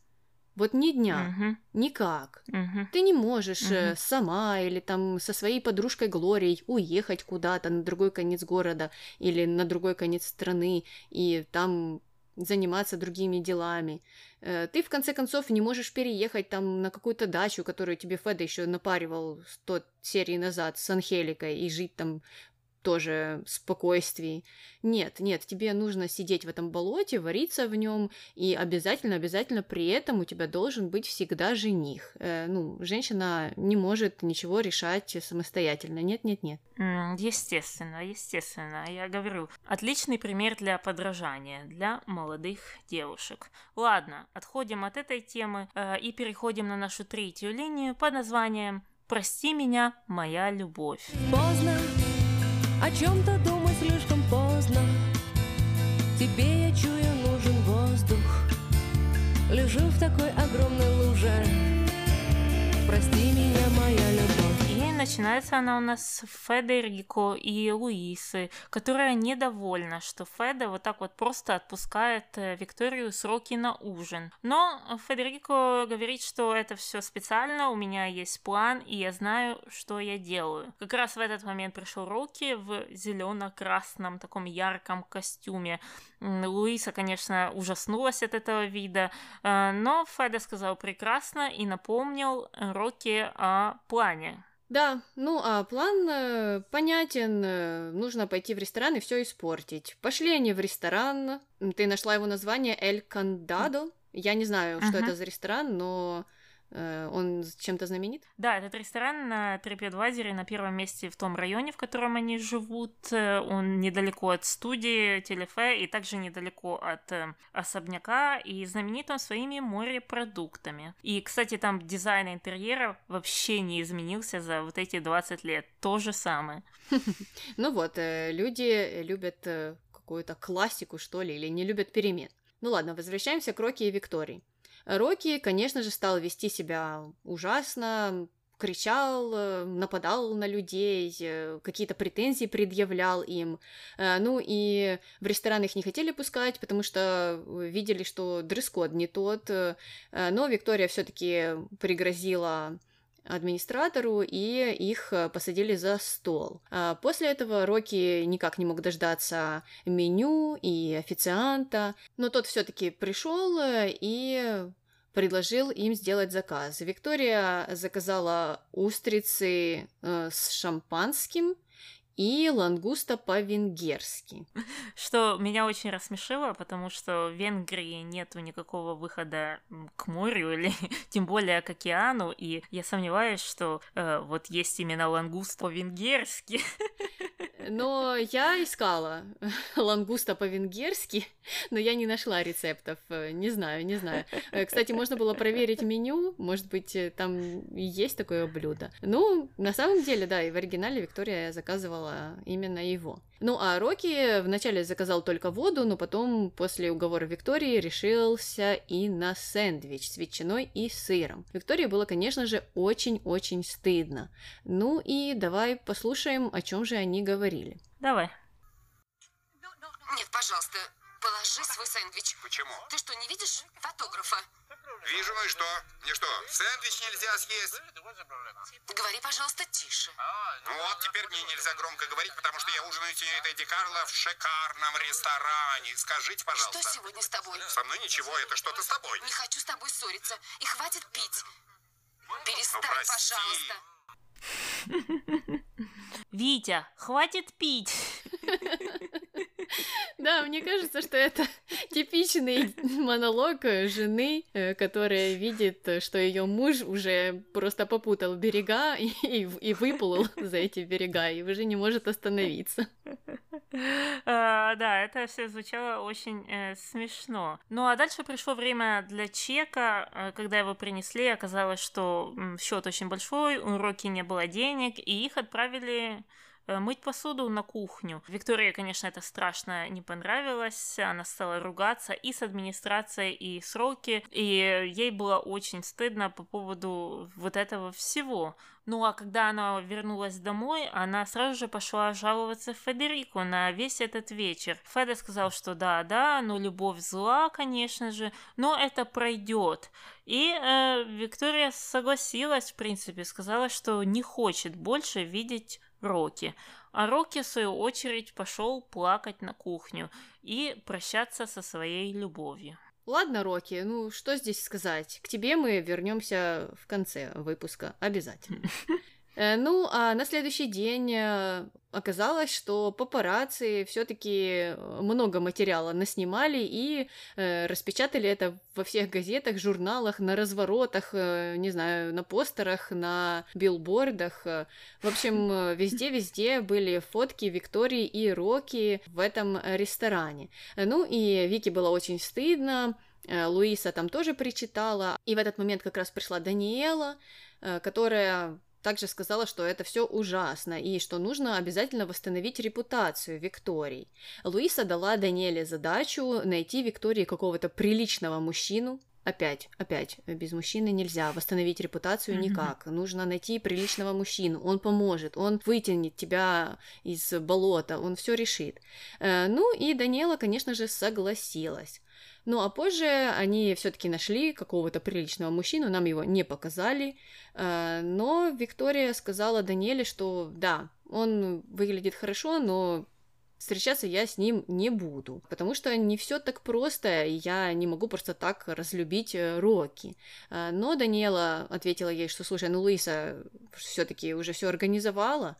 Вот ни дня, угу. никак. Угу. Ты не можешь угу. сама или там со своей подружкой Глорией уехать куда-то на другой конец города или на другой конец страны и там заниматься другими делами. Э, ты, в конце концов, не можешь переехать там на какую-то дачу, которую тебе Феда еще напаривал сто серий назад с Анхеликой и жить там тоже спокойствии. Нет, нет, тебе нужно сидеть в этом болоте, вариться в нем, и обязательно, обязательно при этом у тебя должен быть всегда жених. Э, ну, женщина не может ничего решать самостоятельно. Нет, нет, нет. Естественно, естественно. Я говорю, отличный пример для подражания для молодых девушек. Ладно, отходим от этой темы э, и переходим на нашу третью линию под названием «Прости меня, моя любовь». Поздно о чем-то думать слишком поздно. Тебе, я чую, нужен воздух. Лежу в такой огромной луже. Прости меня, моя любовь начинается она у нас с Федерико и Луисы, которая недовольна, что Феда вот так вот просто отпускает э, Викторию с Рокки на ужин. Но Федерико говорит, что это все специально, у меня есть план, и я знаю, что я делаю. Как раз в этот момент пришел Рокки в зелено-красном таком ярком костюме. Луиса, конечно, ужаснулась от этого вида, э, но Феда сказал прекрасно и напомнил Рокки о плане. Да, ну а план э, понятен. Э, нужно пойти в ресторан и все испортить. Пошли они в ресторан. Ты нашла его название Эль Кандадо. Я не знаю, что uh-huh. это за ресторан, но он чем-то знаменит? Да, этот ресторан на TripAdvisor на первом месте в том районе, в котором они живут. Э, он недалеко от студии Телефе и также недалеко от э, особняка. И знаменит он своими морепродуктами. И, кстати, там дизайн интерьера вообще не изменился за вот эти 20 лет. То же самое. Ну вот, люди любят какую-то классику, что ли, или не любят перемен. Ну ладно, возвращаемся к Рокки и Виктории. Рокки, конечно же, стал вести себя ужасно, кричал, э, нападал на людей, э, какие-то претензии предъявлял им. Э, ну и в ресторан их не хотели пускать, потому что видели, что дресс-код не тот. Но Виктория все-таки пригрозила администратору, и их посадили за стол. А после этого Рокки никак не мог дождаться меню и официанта, но тот все-таки пришел и предложил им сделать заказ. Виктория заказала устрицы э, с шампанским и лангуста по-венгерски. Что меня очень рассмешило, потому что в Венгрии нету никакого выхода к морю или тем более к океану, и я сомневаюсь, что э, вот есть именно лангуст по-венгерски. Но я искала лангуста по-венгерски, но я не нашла рецептов. Э, не знаю, не знаю. Э, кстати, можно было проверить меню, может быть, э, там есть такое блюдо. Ну, на самом деле, да, и в оригинале Виктория заказывала именно его. Ну, а Рокки вначале заказал только воду, но потом, после уговора Виктории, решился и на сэндвич с ветчиной и сыром. Виктории было, конечно же, очень-очень стыдно. Ну и давай послушаем, о чем же они говорили. Давай. Нет, пожалуйста, положи свой сэндвич. Почему? Ты что, не видишь фотографа? Вижу, ну и что? Мне что, сэндвич нельзя съесть? Говори, пожалуйста, тише. Ну вот, теперь мне нельзя громко говорить, потому что я ужинаю с сеньоритой Ди Карло в шикарном ресторане. Скажите, пожалуйста. Что сегодня с тобой? Со мной ничего, это что-то с тобой. Не хочу с тобой ссориться. И хватит пить. Перестань, Ну, прости. пожалуйста. Витя, хватит пить! Да, мне кажется, что это типичный монолог э, жены, э, которая видит, э, что ее муж уже просто попутал берега и, и выплыл за эти берега, и уже не может остановиться. А, Да, это все звучало очень э, смешно. Ну а дальше пришло время для чека. Когда его принесли, оказалось, что счет очень большой, у Рокки не было денег, и их отправили мыть посуду на кухню. Виктории, конечно, это страшно не понравилось. Она стала ругаться и с администрацией, и с Рокки. И ей было очень стыдно по поводу вот этого всего. Ну а когда она вернулась домой, она сразу же пошла жаловаться Федерику на весь этот вечер. Феда сказал, что да, да, но любовь зла, конечно же, но это пройдет. И э, Виктория согласилась, в принципе, сказала, что не хочет больше видеть Рокки. А Рокки, в свою очередь, пошел плакать на кухню и прощаться со своей любовью. Ладно, Рокки, ну что здесь сказать? К тебе мы вернемся в конце выпуска, обязательно. Э, Ну, а на следующий день э, оказалось, что папарацци все-таки много материала наснимали и э, распечатали это во всех газетах, журналах, на разворотах, э, не знаю, на постерах, на билбордах. э. В общем, э, везде-везде были фотки Виктории и Рокки в этом э, ресторане. Э, Ну и Вики было очень стыдно, э, Луиса там тоже причитала, и в этот момент как раз пришла Даниэла, э, которая также сказала, что это все ужасно и что нужно обязательно восстановить репутацию Виктории. Луиса дала Даниэле задачу найти Виктории какого-то приличного мужчину. Опять, опять, без мужчины нельзя восстановить репутацию никак. Нужно найти приличного мужчину. Он поможет, он вытянет тебя из болота, он все решит. Э, Ну и Даниэла, конечно же, согласилась. Ну а позже они все-таки нашли какого-то приличного мужчину, нам его не показали, э, но Виктория сказала Даниэле, что да, он выглядит хорошо, но встречаться я с ним не буду, потому что не все так просто, и я не могу просто так разлюбить э, Рокки. Э, Но Даниэла ответила ей, что слушай, ну Луиса все-таки уже все организовала,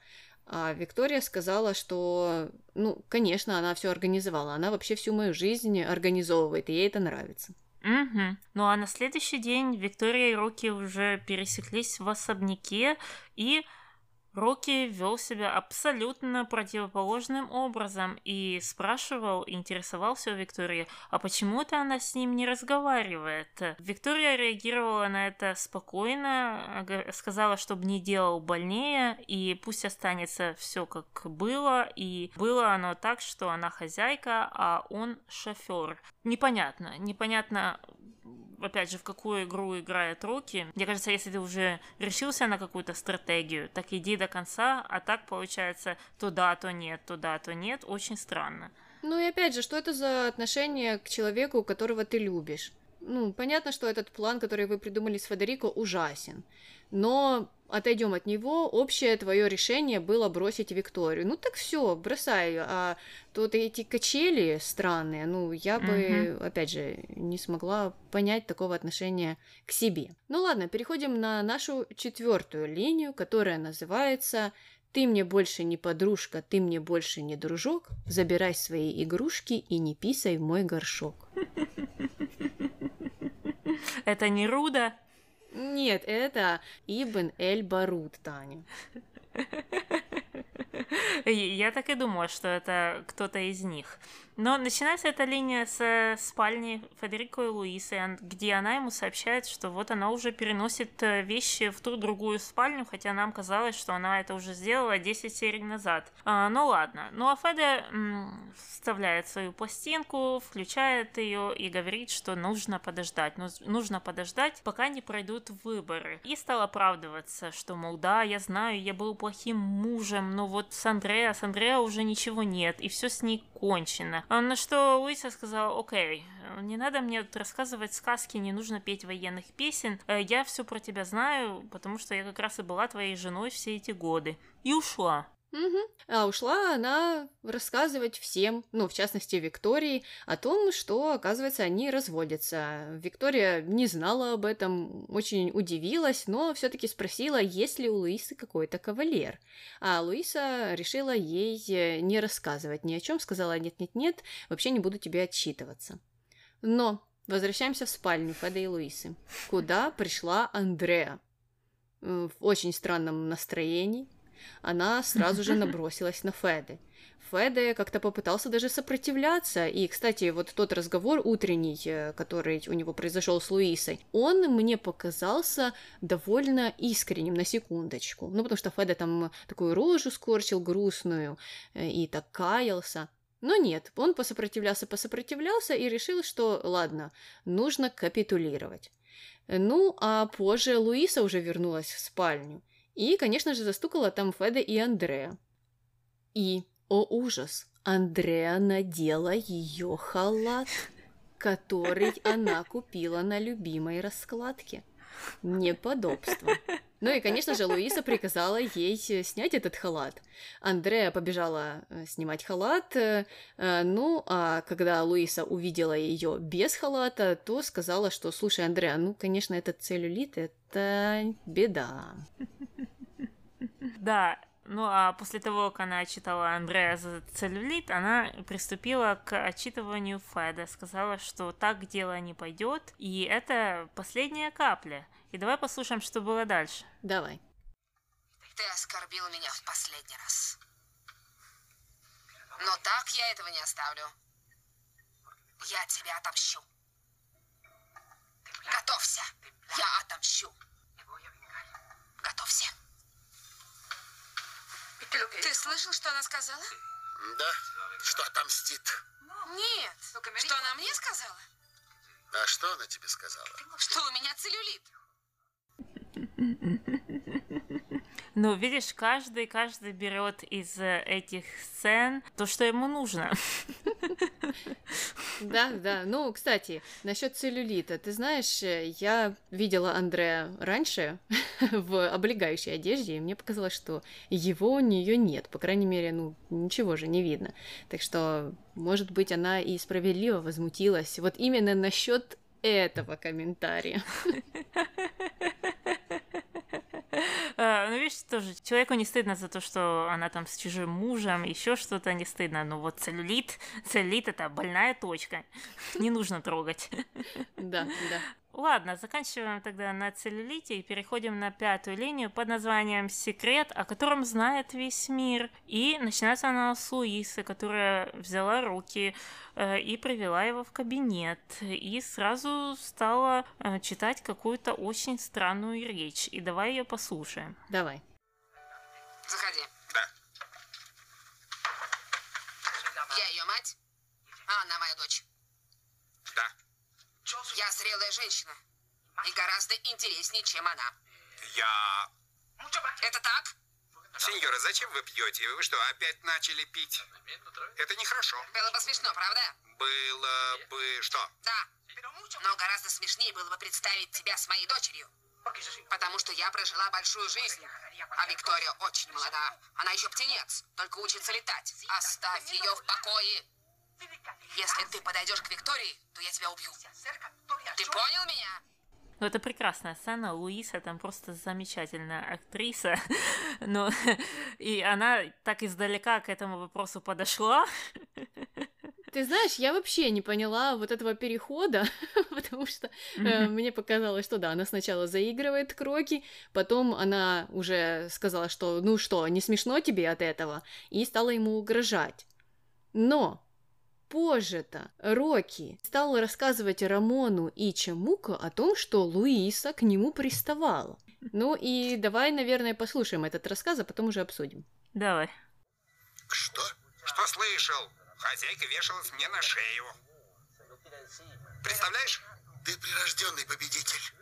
а Виктория сказала, что, ну, конечно, она все организовала. Она вообще всю мою жизнь организовывает, и ей это нравится. Угу. Ну а на следующий день Виктория и Рокки уже пересеклись в особняке, и Рокки вел себя абсолютно противоположным образом и спрашивал, интересовался у Виктории, а почему-то она с ним не разговаривает. Виктория реагировала на это спокойно, сказала, чтобы не делал больнее, и пусть останется все как было, и было оно так, что она хозяйка, а он шофер. Непонятно, непонятно опять же, в какую игру играют руки. Мне кажется, если ты уже решился на какую-то стратегию, так иди до конца, а так получается то да, то нет, то да, то нет. Очень странно. Ну и опять же, что это за отношение к человеку, которого ты любишь? Ну, понятно, что этот план, который вы придумали с Федерико, ужасен. Но отойдем от него, общее твое решение было бросить Викторию. Ну так все, бросай. А тут эти качели странные, ну я бы, угу. опять же, не смогла понять такого отношения к себе. Ну ладно, переходим на нашу четвертую линию, которая называется «Ты мне больше не подружка, ты мне больше не дружок, забирай свои игрушки и не писай в мой горшок». Это не Руда? Нет, это Ибн Эль-Барут, Таня. Я так и думала, что это кто-то из них. Но начинается эта линия с спальни Федерико и Луисы, где она ему сообщает, что вот она уже переносит э, вещи в ту другую спальню, хотя нам казалось, что она это уже сделала 10 серий назад. А, ну ладно. Ну а Феде м, вставляет свою пластинку, включает ее и говорит, что нужно подождать. Ну, нужно подождать, пока не пройдут выборы. И стал оправдываться, что, мол, да, я знаю, я был плохим мужем, но вот с Андреа, с Андреа уже ничего нет, и все с ней кончено. А на что Луиса сказала, окей, не надо мне рассказывать сказки, не нужно петь военных песен, э, я все про тебя знаю, потому что я как раз и была твоей женой все эти годы. И ушла. Угу. А ушла она рассказывать всем, ну, в частности, Виктории, о том, что, оказывается, они разводятся. Виктория не знала об этом, очень удивилась, но все таки спросила, есть ли у Луисы какой-то кавалер. А Луиса решила ей э, не рассказывать ни о чем, сказала, нет-нет-нет, вообще не буду тебе отчитываться. Но возвращаемся в спальню Феда и Луисы, куда пришла Андреа в очень странном настроении, она сразу же набросилась на Феды. Феде как-то попытался даже сопротивляться. И, кстати, вот тот разговор утренний, э, который у него произошел с Луисой, он мне показался довольно искренним на секундочку. Ну, потому что Феде там такую рожу скорчил грустную э, и так каялся. Но нет, он посопротивлялся, посопротивлялся и решил, что ладно, нужно капитулировать. Ну, а позже Луиса уже вернулась в спальню. И, конечно же, застукала там Феда и Андреа. И, о ужас, Андреа надела ее халат, который она купила на любимой раскладке. Неподобство. Ну и, конечно же, Луиса приказала ей снять этот халат. Андреа побежала э, снимать халат, э, ну а когда Луиса увидела ее без халата, то сказала, что, слушай, Андреа, ну, конечно, этот целлюлит — это беда. Да, ну а после того, как она читала Андреа за целлюлит, она приступила к отчитыванию Феда, сказала, что так дело не пойдет, и это последняя капля. И давай послушаем, что было дальше. Давай. Ты оскорбил меня в последний раз. Но так я этого не оставлю. Я тебя отомщу. Готовься. Я отомщу. Готовься. Ты слышал, что она сказала? Да, что отомстит. Нет, что она мне сказала? А что она тебе сказала? Что у меня целлюлит. Ну, видишь, каждый, каждый берет из э, этих сцен то, что ему нужно. Да, да. Ну, кстати, насчет целлюлита. Ты знаешь, э, я видела Андрея раньше в облегающей одежде, и мне показалось, что его у нее нет. По крайней мере, ну, ничего же не видно. Так что, может быть, она и справедливо возмутилась. Вот именно насчет этого комментария. Э, ну, видишь, тоже человеку не стыдно за то, что она там с чужим мужем, еще что-то не стыдно. Но вот целлюлит, целлюлит это больная точка. Не нужно трогать. Да, да. Ладно, заканчиваем тогда на целлюлите и переходим на пятую линию под названием «Секрет», о котором знает весь мир. И начинается она с Луисы, которая взяла руки э, и привела его в кабинет. И сразу стала э, читать какую-то очень странную речь. И давай ее послушаем. Давай. Заходи. Да. Я ее мать, а она моя дочь. Я зрелая женщина. И гораздо интереснее, чем она. Я... Это так? Сеньора, зачем вы пьете? Вы что, опять начали пить? Это нехорошо. Было бы смешно, правда? Было бы что? Да. Но гораздо смешнее было бы представить тебя с моей дочерью. Потому что я прожила большую жизнь. А Виктория очень молода. Она еще птенец, только учится летать. Оставь ее в покое. Если ты подойдешь к Виктории, то я тебя убью. Ты понял меня? Ну, это прекрасная сцена. Луиса там просто замечательная актриса. Но и она так издалека к этому вопросу подошла. Ты знаешь, я вообще не поняла вот этого перехода, потому что э, мне показалось, что да, она сначала заигрывает кроки, потом она уже сказала, что ну что, не смешно тебе от этого, и стала ему угрожать. Но позже-то Рокки стал рассказывать Рамону и Чамуко о том, что Луиса к нему приставала. Ну и давай, наверное, послушаем этот рассказ, а потом уже обсудим. Давай. Что? Что слышал? Хозяйка вешалась мне на шею. Представляешь? Ты прирожденный победитель.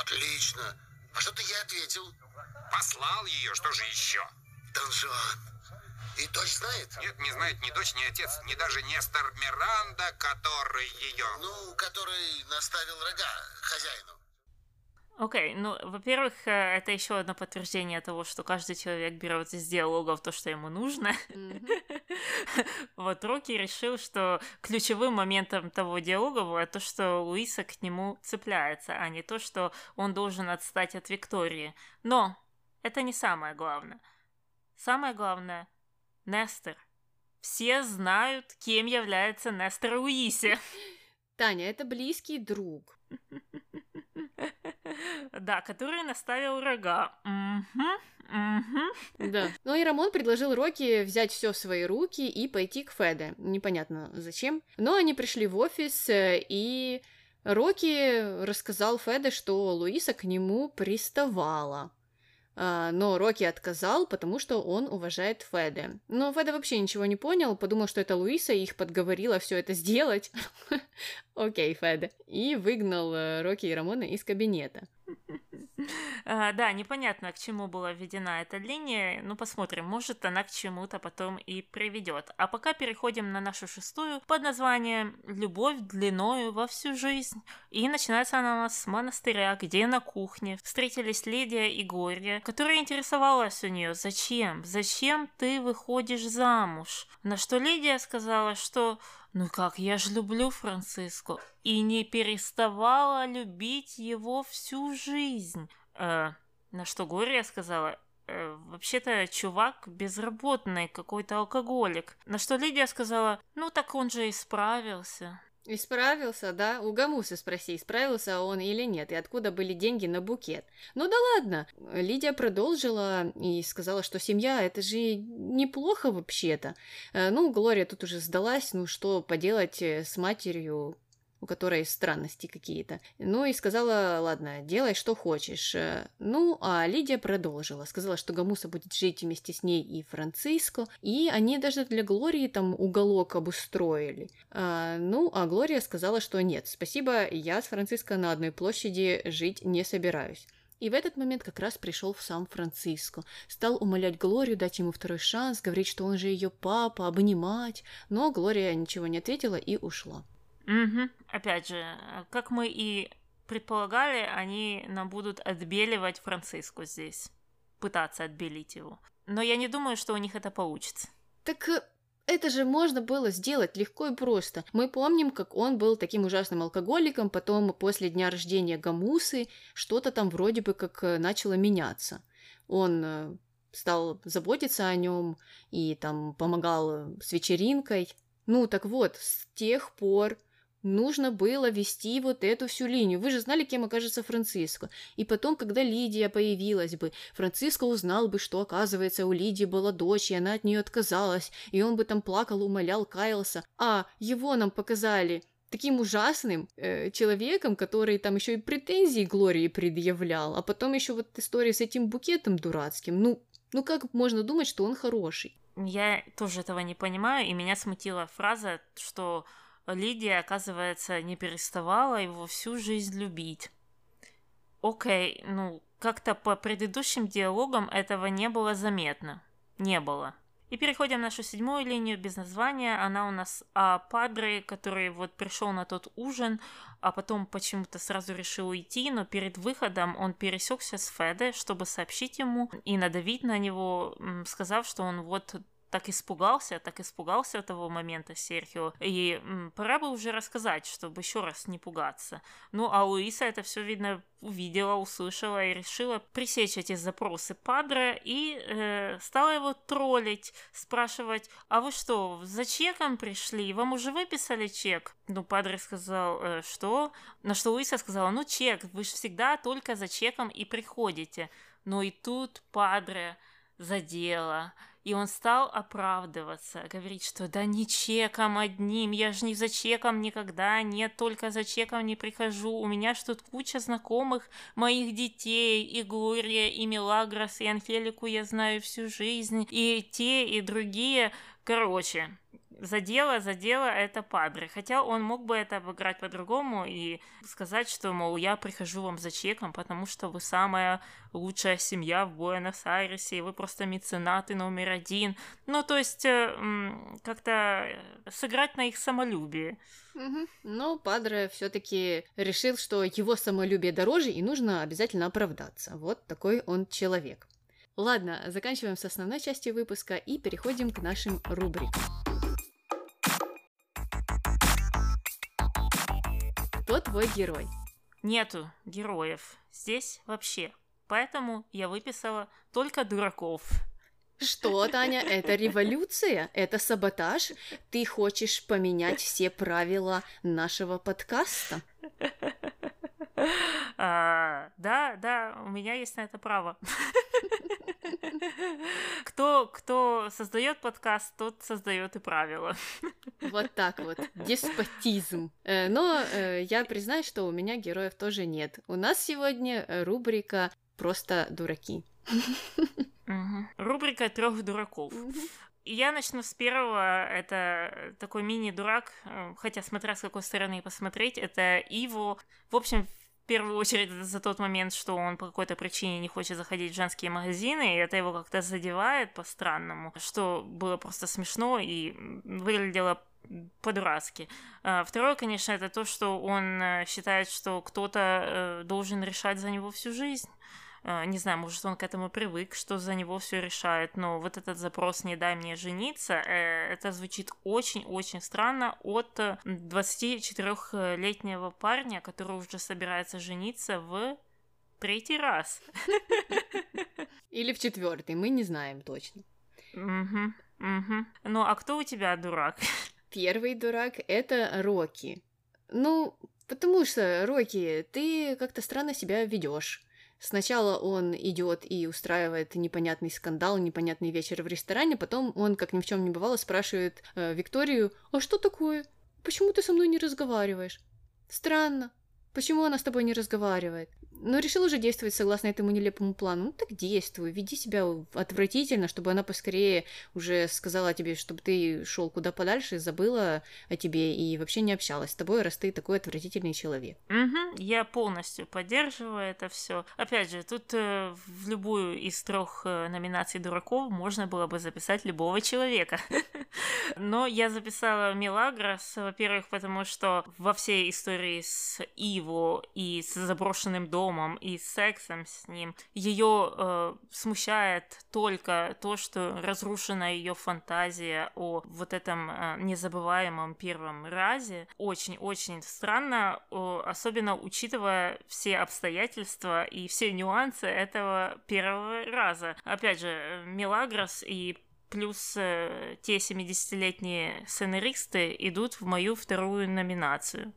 Отлично. А что ты ей ответил? Послал ее, что же еще? Дон Жуан. И дочь знает? Нет, не знает ни дочь, ни отец, ни даже Нестор Миранда, который ее... Ну, который наставил рога хозяину. Окей, ну, во-первых, э, это еще одно подтверждение того, что каждый человек берет из диалогов то, что ему нужно. Вот Рокки решил, что ключевым моментом того диалога было то, что Луиса к нему цепляется, а не то, что он должен отстать от Виктории. Но это не самое главное. Самое главное — Нестор. Все знают, кем является Нестор Луисе. Таня, это близкий друг. Да, который наставил рога. Да. Ну и Рамон предложил Рокки взять все в свои руки и пойти к Феде. Непонятно зачем. Но они пришли в офис, э, и Рокки рассказал Феде, что Луиса к нему приставала. А, но Рокки отказал, потому что он уважает Феде. Но Феде вообще ничего не понял, подумал, что это Луиса и их подговорила все это сделать. Окей, Феде. И выгнал э, Рокки и Рамона из кабинета. А, да, непонятно, к чему была введена эта линия. Ну, посмотрим, может, она к чему-то потом и приведет. А пока переходим на нашу шестую под названием «Любовь длиною во всю жизнь». И начинается она у нас с монастыря, где на кухне встретились Лидия и Горья, которая интересовалась у нее, зачем, зачем ты выходишь замуж? На что Лидия сказала, что ну как, я же люблю Франциско и не переставала любить его всю жизнь. Э, на что Гория сказала, э, вообще-то чувак безработный, какой-то алкоголик. На что Лидия сказала, ну так он же исправился. Исправился, да? У Гамуса спроси, исправился он или нет, и откуда были деньги на букет. Ну да ладно. Лидия продолжила и сказала, что семья это же неплохо вообще-то. Э, ну, Глория тут уже сдалась, ну что поделать э, с матерью, у которой странности какие-то. Ну и сказала, ладно, делай, что хочешь. Э, ну, а Лидия продолжила. Сказала, что Гамуса будет жить вместе с ней и Франциско. И они даже для Глории там уголок обустроили. А, ну, а Глория сказала, что нет, спасибо, я с Франциско на одной площади жить не собираюсь. И в этот момент как раз пришел в сам Франциско. Стал умолять Глорию дать ему второй шанс, говорить, что он же ее папа, обнимать. Но Глория ничего не ответила и ушла. Угу. Опять же, как мы и предполагали, они нам будут отбеливать Франциску здесь. Пытаться отбелить его. Но я не думаю, что у них это получится. Так э, это же можно было сделать легко и просто. Мы помним, как он был таким ужасным алкоголиком, потом после дня рождения Гамусы что-то там вроде бы как э, начало меняться. Он э, стал заботиться о нем и там помогал с вечеринкой. Ну так вот, с тех пор Нужно было вести вот эту всю линию. Вы же знали, кем окажется Франциско. И потом, когда Лидия появилась бы, Франциско узнал бы, что, оказывается, у Лидии была дочь, и она от нее отказалась, и он бы там плакал, умолял, каялся. А его нам показали таким ужасным э, человеком, который там еще и претензии Глории предъявлял, а потом еще вот история с этим букетом дурацким. Ну, ну как можно думать, что он хороший? Я тоже этого не понимаю, и меня смутила фраза, что Лидия, оказывается, не переставала его всю жизнь любить. Окей, ну, как-то по предыдущим диалогам этого не было заметно. Не было. И переходим в нашу седьмую линию без названия. Она у нас о Падре, который вот пришел на тот ужин, а потом почему-то сразу решил уйти, но перед выходом он пересекся с Феде, чтобы сообщить ему и надавить на него, сказав, что он вот так испугался, так испугался того момента Серхио. И м, пора бы уже рассказать, чтобы еще раз не пугаться. Ну, а Луиса это все, видно, увидела, услышала и решила пресечь эти запросы Падре и э, стала его троллить, спрашивать, а вы что, за чеком пришли? Вам уже выписали чек? Ну, Падре сказал, э, что? На что Луиса сказала, ну, чек, вы же всегда только за чеком и приходите. Но и тут Падре задела и он стал оправдываться, говорить, что да не чеком одним, я же не за чеком никогда, нет, только за чеком не прихожу, у меня ж тут куча знакомых моих детей, и Глория, и Мелагрос, и Анхелику я знаю всю жизнь, и те, и другие, короче, задело, задело это Падре. Хотя он мог бы это обыграть по-другому и сказать, что, мол, я прихожу вам за чеком, потому что вы самая лучшая семья в Буэнос-Айресе, и вы просто меценаты номер один. Ну, то есть, э, как-то сыграть на их самолюбие. Угу. Но Падре все-таки решил, что его самолюбие дороже, и нужно обязательно оправдаться. Вот такой он человек. Ладно, заканчиваем с основной частью выпуска и переходим к нашим рубрикам. Кто твой герой? Нету героев здесь вообще. Поэтому я выписала только дураков. Что, Таня, это революция? Это саботаж? Ты хочешь поменять все правила нашего подкаста? А, да, да, у меня есть на это право. Кто, кто создает подкаст, тот создает и правила. Вот так вот, деспотизм. Э, но э, я признаюсь, что у меня героев тоже нет. У нас сегодня рубрика «Просто дураки». Рубрика трех дураков. Я начну с первого. Это такой мини-дурак, э, хотя смотря с какой стороны посмотреть. Это Иво. В общем, в первую очередь за тот момент, что он по какой-то причине не хочет заходить в женские магазины, и это его как-то задевает по-странному, что было просто смешно и выглядело по-дурацки. А, второе, конечно, это то, что он э, считает, что кто-то э, должен решать за него всю жизнь. А, не знаю, может, он к этому привык, что за него все решает, но вот этот запрос «не дай мне жениться», э, это звучит очень-очень странно от 24-летнего парня, который уже собирается жениться в третий раз. Или в четвертый, мы не знаем точно. Угу, угу. Ну, а кто у тебя дурак? Первый дурак — это Рокки. Ну, потому что, Рокки, ты как-то странно себя ведешь. Сначала он идет и устраивает непонятный скандал, непонятный вечер в ресторане, потом он, как ни в чем не бывало, спрашивает э, Викторию, а что такое? Почему ты со мной не разговариваешь? Странно. Почему она с тобой не разговаривает? Но решил уже действовать согласно этому нелепому плану. Ну так действуй, веди себя отвратительно, чтобы она поскорее уже сказала тебе, чтобы ты шел куда подальше, забыла о тебе и вообще не общалась с тобой, раз ты такой отвратительный человек. Угу, я полностью поддерживаю это все. Опять же, тут э, в любую из трех э, номинаций дураков можно было бы записать любого человека. Но я записала Милагрос, во-первых, потому что во всей истории с Иво и с заброшенным домом домом и сексом с ним. Ее э, смущает только то, что разрушена ее фантазия о вот этом э, незабываемом первом разе. Очень-очень странно, э, особенно учитывая все обстоятельства и все нюансы этого первого раза. Опять же, Мелагрос и плюс э, те 70-летние сценаристы идут в мою вторую номинацию.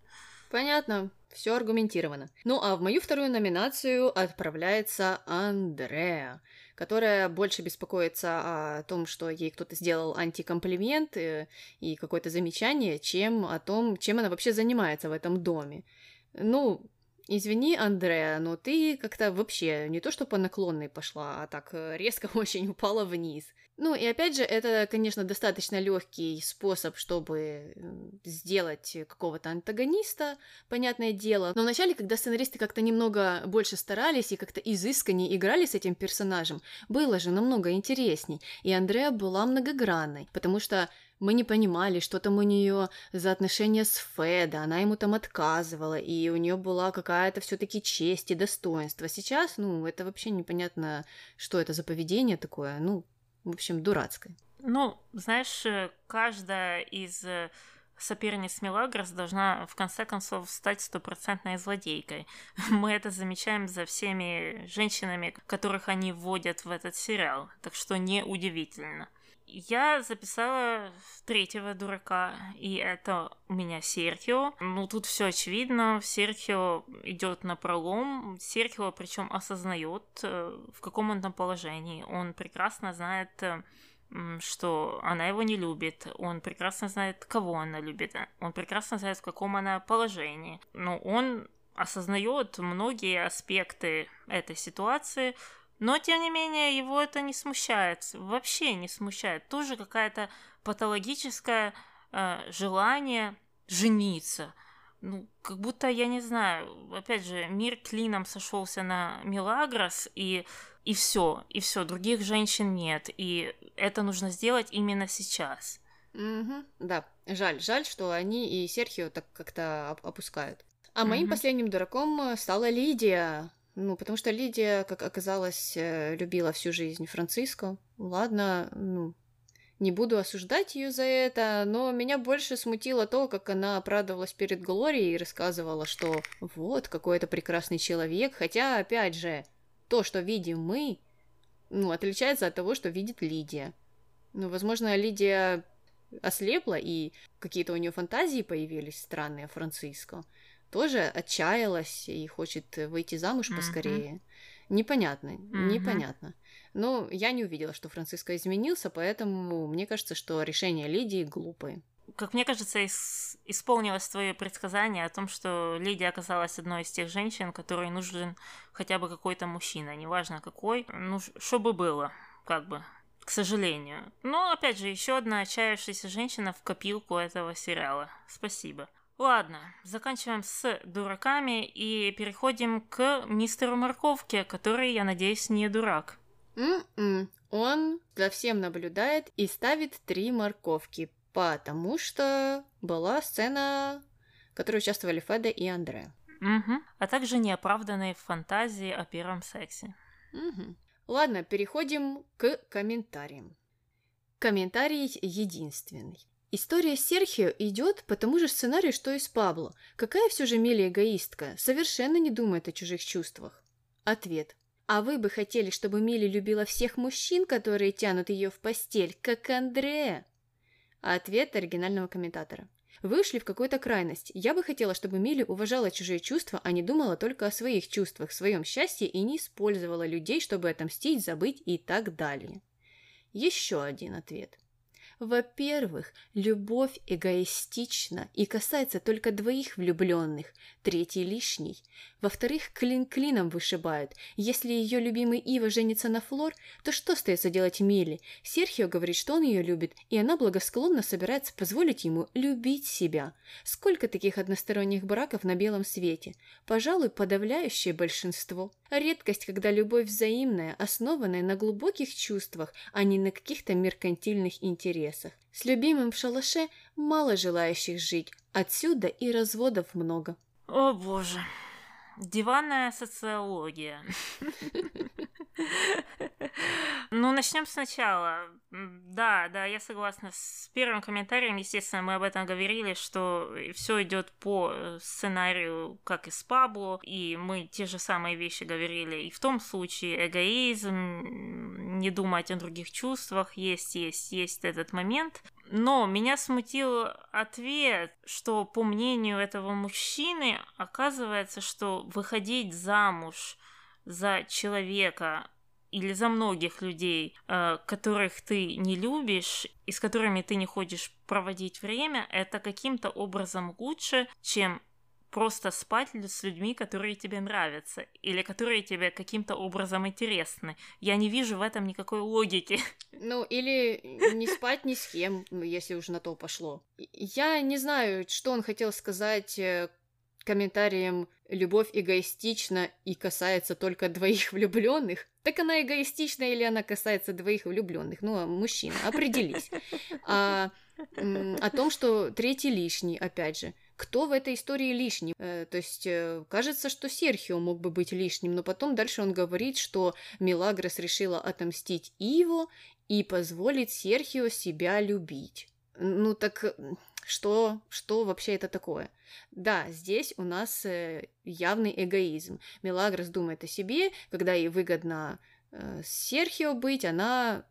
Понятно. Все аргументировано. Ну а в мою вторую номинацию отправляется Андреа, которая больше беспокоится о том, что ей кто-то сделал антикомплимент и, э, и какое-то замечание, чем о том, чем она вообще занимается в этом доме. Ну, Извини, Андреа, но ты как-то вообще не то что по наклонной пошла, а так э, резко очень упала вниз. Ну и опять же, это, конечно, достаточно легкий способ, чтобы сделать какого-то антагониста, понятное дело. Но вначале, когда сценаристы как-то немного больше старались и как-то изысканнее играли с этим персонажем, было же намного интересней. И Андреа была многогранной, потому что мы не понимали, что там у нее за отношения с Феда, она ему там отказывала, и у нее была какая-то все-таки честь и достоинство. Сейчас, ну, это вообще непонятно, что это за поведение такое, ну, в общем, дурацкой. Ну, знаешь, э, каждая из э, соперниц Мелагрос должна в конце концов стать стопроцентной злодейкой. Мы это замечаем за всеми женщинами, которых они вводят в этот сериал, так что неудивительно. Я записала третьего дурака, и это у меня Серхио. Ну, тут все очевидно. Серхио идет на пролом. Серхио, причем осознает, э, в каком он там положении. Он прекрасно знает, э, что она его не любит. Он прекрасно знает, кого она любит. Он прекрасно знает, в каком она положении. Но он осознает многие аспекты этой ситуации, но, тем не менее, его это не смущает, вообще не смущает. Тоже какая-то патологическое э, желание жениться. Ну, как будто, я не знаю, опять же, мир клином сошелся на Милагрос, и, и все, и все, других женщин нет, и это нужно сделать именно сейчас. Угу, да, жаль, жаль, что они и Серхио так как-то опускают. А моим последним дураком стала Лидия, ну, потому что Лидия, как оказалось, э, любила всю жизнь Франциско. Ладно, ну, не буду осуждать ее за это, но меня больше смутило то, как она оправдывалась перед Глорией и рассказывала, что вот, какой это прекрасный человек, хотя, опять же, то, что видим мы, ну, отличается от того, что видит Лидия. Ну, возможно, Лидия ослепла, и какие-то у нее фантазии появились странные о Франциско тоже отчаялась и хочет выйти замуж поскорее. Mm-hmm. Непонятно, mm-hmm. непонятно. Но я не увидела, что Франциско изменился, поэтому мне кажется, что решение Лидии глупое. Как мне кажется, ис- исполнилось твое предсказание о том, что Лидия оказалась одной из тех женщин, которой нужен хотя бы какой-то мужчина, неважно какой, ну, чтобы было, как бы, к сожалению. Но, опять же, еще одна отчаявшаяся женщина в копилку этого сериала. Спасибо. Ладно, заканчиваем с дураками и переходим к мистеру Морковке, который, я надеюсь, не дурак. Mm-mm. Он за всем наблюдает и ставит три морковки, потому что была сцена, в которой участвовали Феда и Андре. Угу. А также неоправданные фантазии о первом сексе. Угу. Ладно, переходим к комментариям. Комментарий единственный. История Серхио идет по тому же сценарию, что и с Пабло. Какая все же Мели эгоистка, совершенно не думает о чужих чувствах. Ответ. А вы бы хотели, чтобы Мили любила всех мужчин, которые тянут ее в постель, как Андрея? Ответ оригинального комментатора. Вышли в какую-то крайность. Я бы хотела, чтобы Мили уважала чужие чувства, а не думала только о своих чувствах, своем счастье и не использовала людей, чтобы отомстить, забыть и так далее. Еще один ответ. Во-первых, любовь эгоистична и касается только двоих влюбленных, третий лишний. Во-вторых, клин клином вышибают. Если ее любимый Ива женится на Флор, то что остается делать Милли? Серхио говорит, что он ее любит, и она благосклонно собирается позволить ему любить себя. Сколько таких односторонних браков на белом свете? Пожалуй, подавляющее большинство. Редкость, когда любовь взаимная, основанная на глубоких чувствах, а не на каких-то меркантильных интересах. С любимым в шалаше мало желающих жить, отсюда и разводов много. О боже, диванная социология. Ну, начнем сначала. Да, да, я согласна с первым комментарием. Естественно, мы об этом говорили, что все идет по э, сценарию, как и с Пабло, и мы те же самые вещи говорили и в том случае. Эгоизм, не думать о других чувствах, есть, есть, есть этот момент. Но меня смутил ответ, что по мнению этого мужчины оказывается, что выходить замуж за человека или за многих людей, э, которых ты не любишь и с которыми ты не хочешь проводить время, это каким-то образом лучше, чем просто спать с людьми, которые тебе нравятся, или которые тебе каким-то образом интересны. Я не вижу в этом никакой логики. Ну, или не спать ни с кем, если уж на то пошло. Я не знаю, что он хотел сказать э, комментарием «любовь эгоистична и касается только двоих влюбленных», так она эгоистична или она касается двоих влюбленных? Ну, а мужчина, определись. А, о том, что третий лишний, опять же. Кто в этой истории лишний? Э, то есть э, кажется, что Серхио мог бы быть лишним, но потом дальше он говорит, что Милагрос решила отомстить Иво и позволить Серхио себя любить. Ну так что, что вообще это такое? Да, здесь у нас э, явный эгоизм. Мелагрос думает о себе, когда ей выгодно э, с Серхио быть, она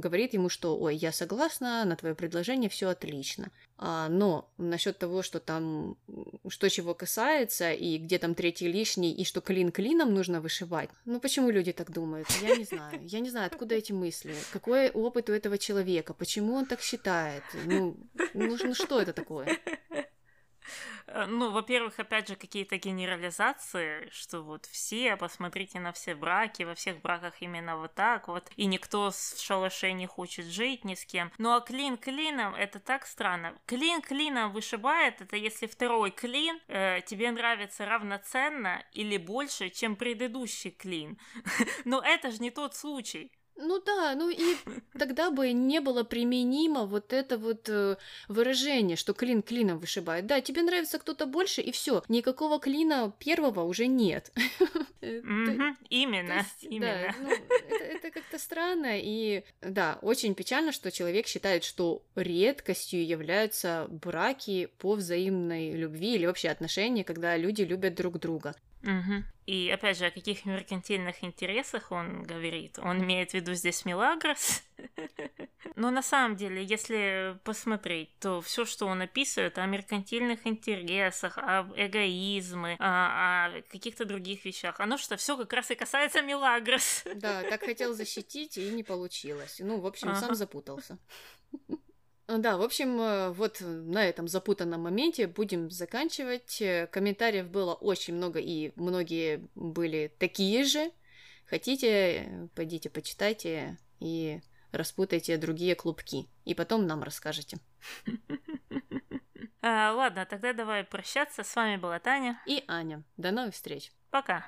говорит ему, что «Ой, я согласна, на твое предложение все отлично». А, но насчет того, что там, что чего касается, и где там третий лишний, и что клин клином нужно вышивать, ну почему люди так думают? Я не знаю. Я не знаю, откуда эти мысли. Какой опыт у этого человека? Почему он так считает? Ну, ну, ну что это такое? Э, ну, во-первых, опять же, какие-то генерализации, что вот все, посмотрите на все браки, во всех браках именно вот так вот, и никто в шалаше не хочет жить ни с кем. Ну, а клин клином, это так странно. Клин клином вышибает, это если второй клин э, тебе нравится равноценно или больше, чем предыдущий клин. Но это же не тот случай. Ну да, ну и тогда бы не было применимо вот это вот э, выражение, что клин клином вышибает. Да, тебе нравится кто-то больше, и все, никакого клина первого уже нет. Э, именно, именно. Ну, это как-то странно, и да, очень печально, что человек считает, что редкостью являются браки по взаимной любви или вообще отношения, когда люди любят друг друга. Угу. И опять же, о каких меркантильных интересах он говорит? Он имеет в виду здесь Милагрос? Но на самом деле, если посмотреть, то все, что он описывает о меркантильных интересах, об эгоизме, о, о каких-то других вещах, оно что все как раз и касается Милагрос. Да, так хотел защитить, и не получилось. Ну, в общем, ага. сам запутался. Э, да, в общем, э, вот на этом запутанном моменте будем заканчивать. Э, комментариев было очень много, и многие были такие же. Хотите, пойдите почитайте и распутайте другие клубки. И потом нам расскажете. А, ладно, тогда давай прощаться. С вами была Таня. И Аня. До новых встреч. Пока.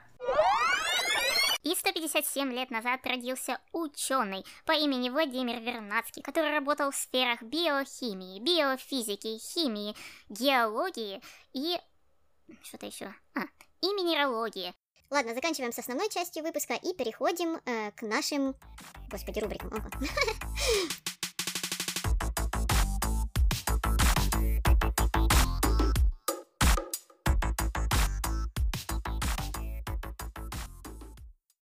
И 157 лет назад родился ученый по имени Владимир Вернадский, который работал в сферах биохимии, биофизики, химии, геологии и... что-то еще. А, и минералогии. Ладно, заканчиваем с основной частью выпуска и переходим э, к нашим... Господи, рубрикам.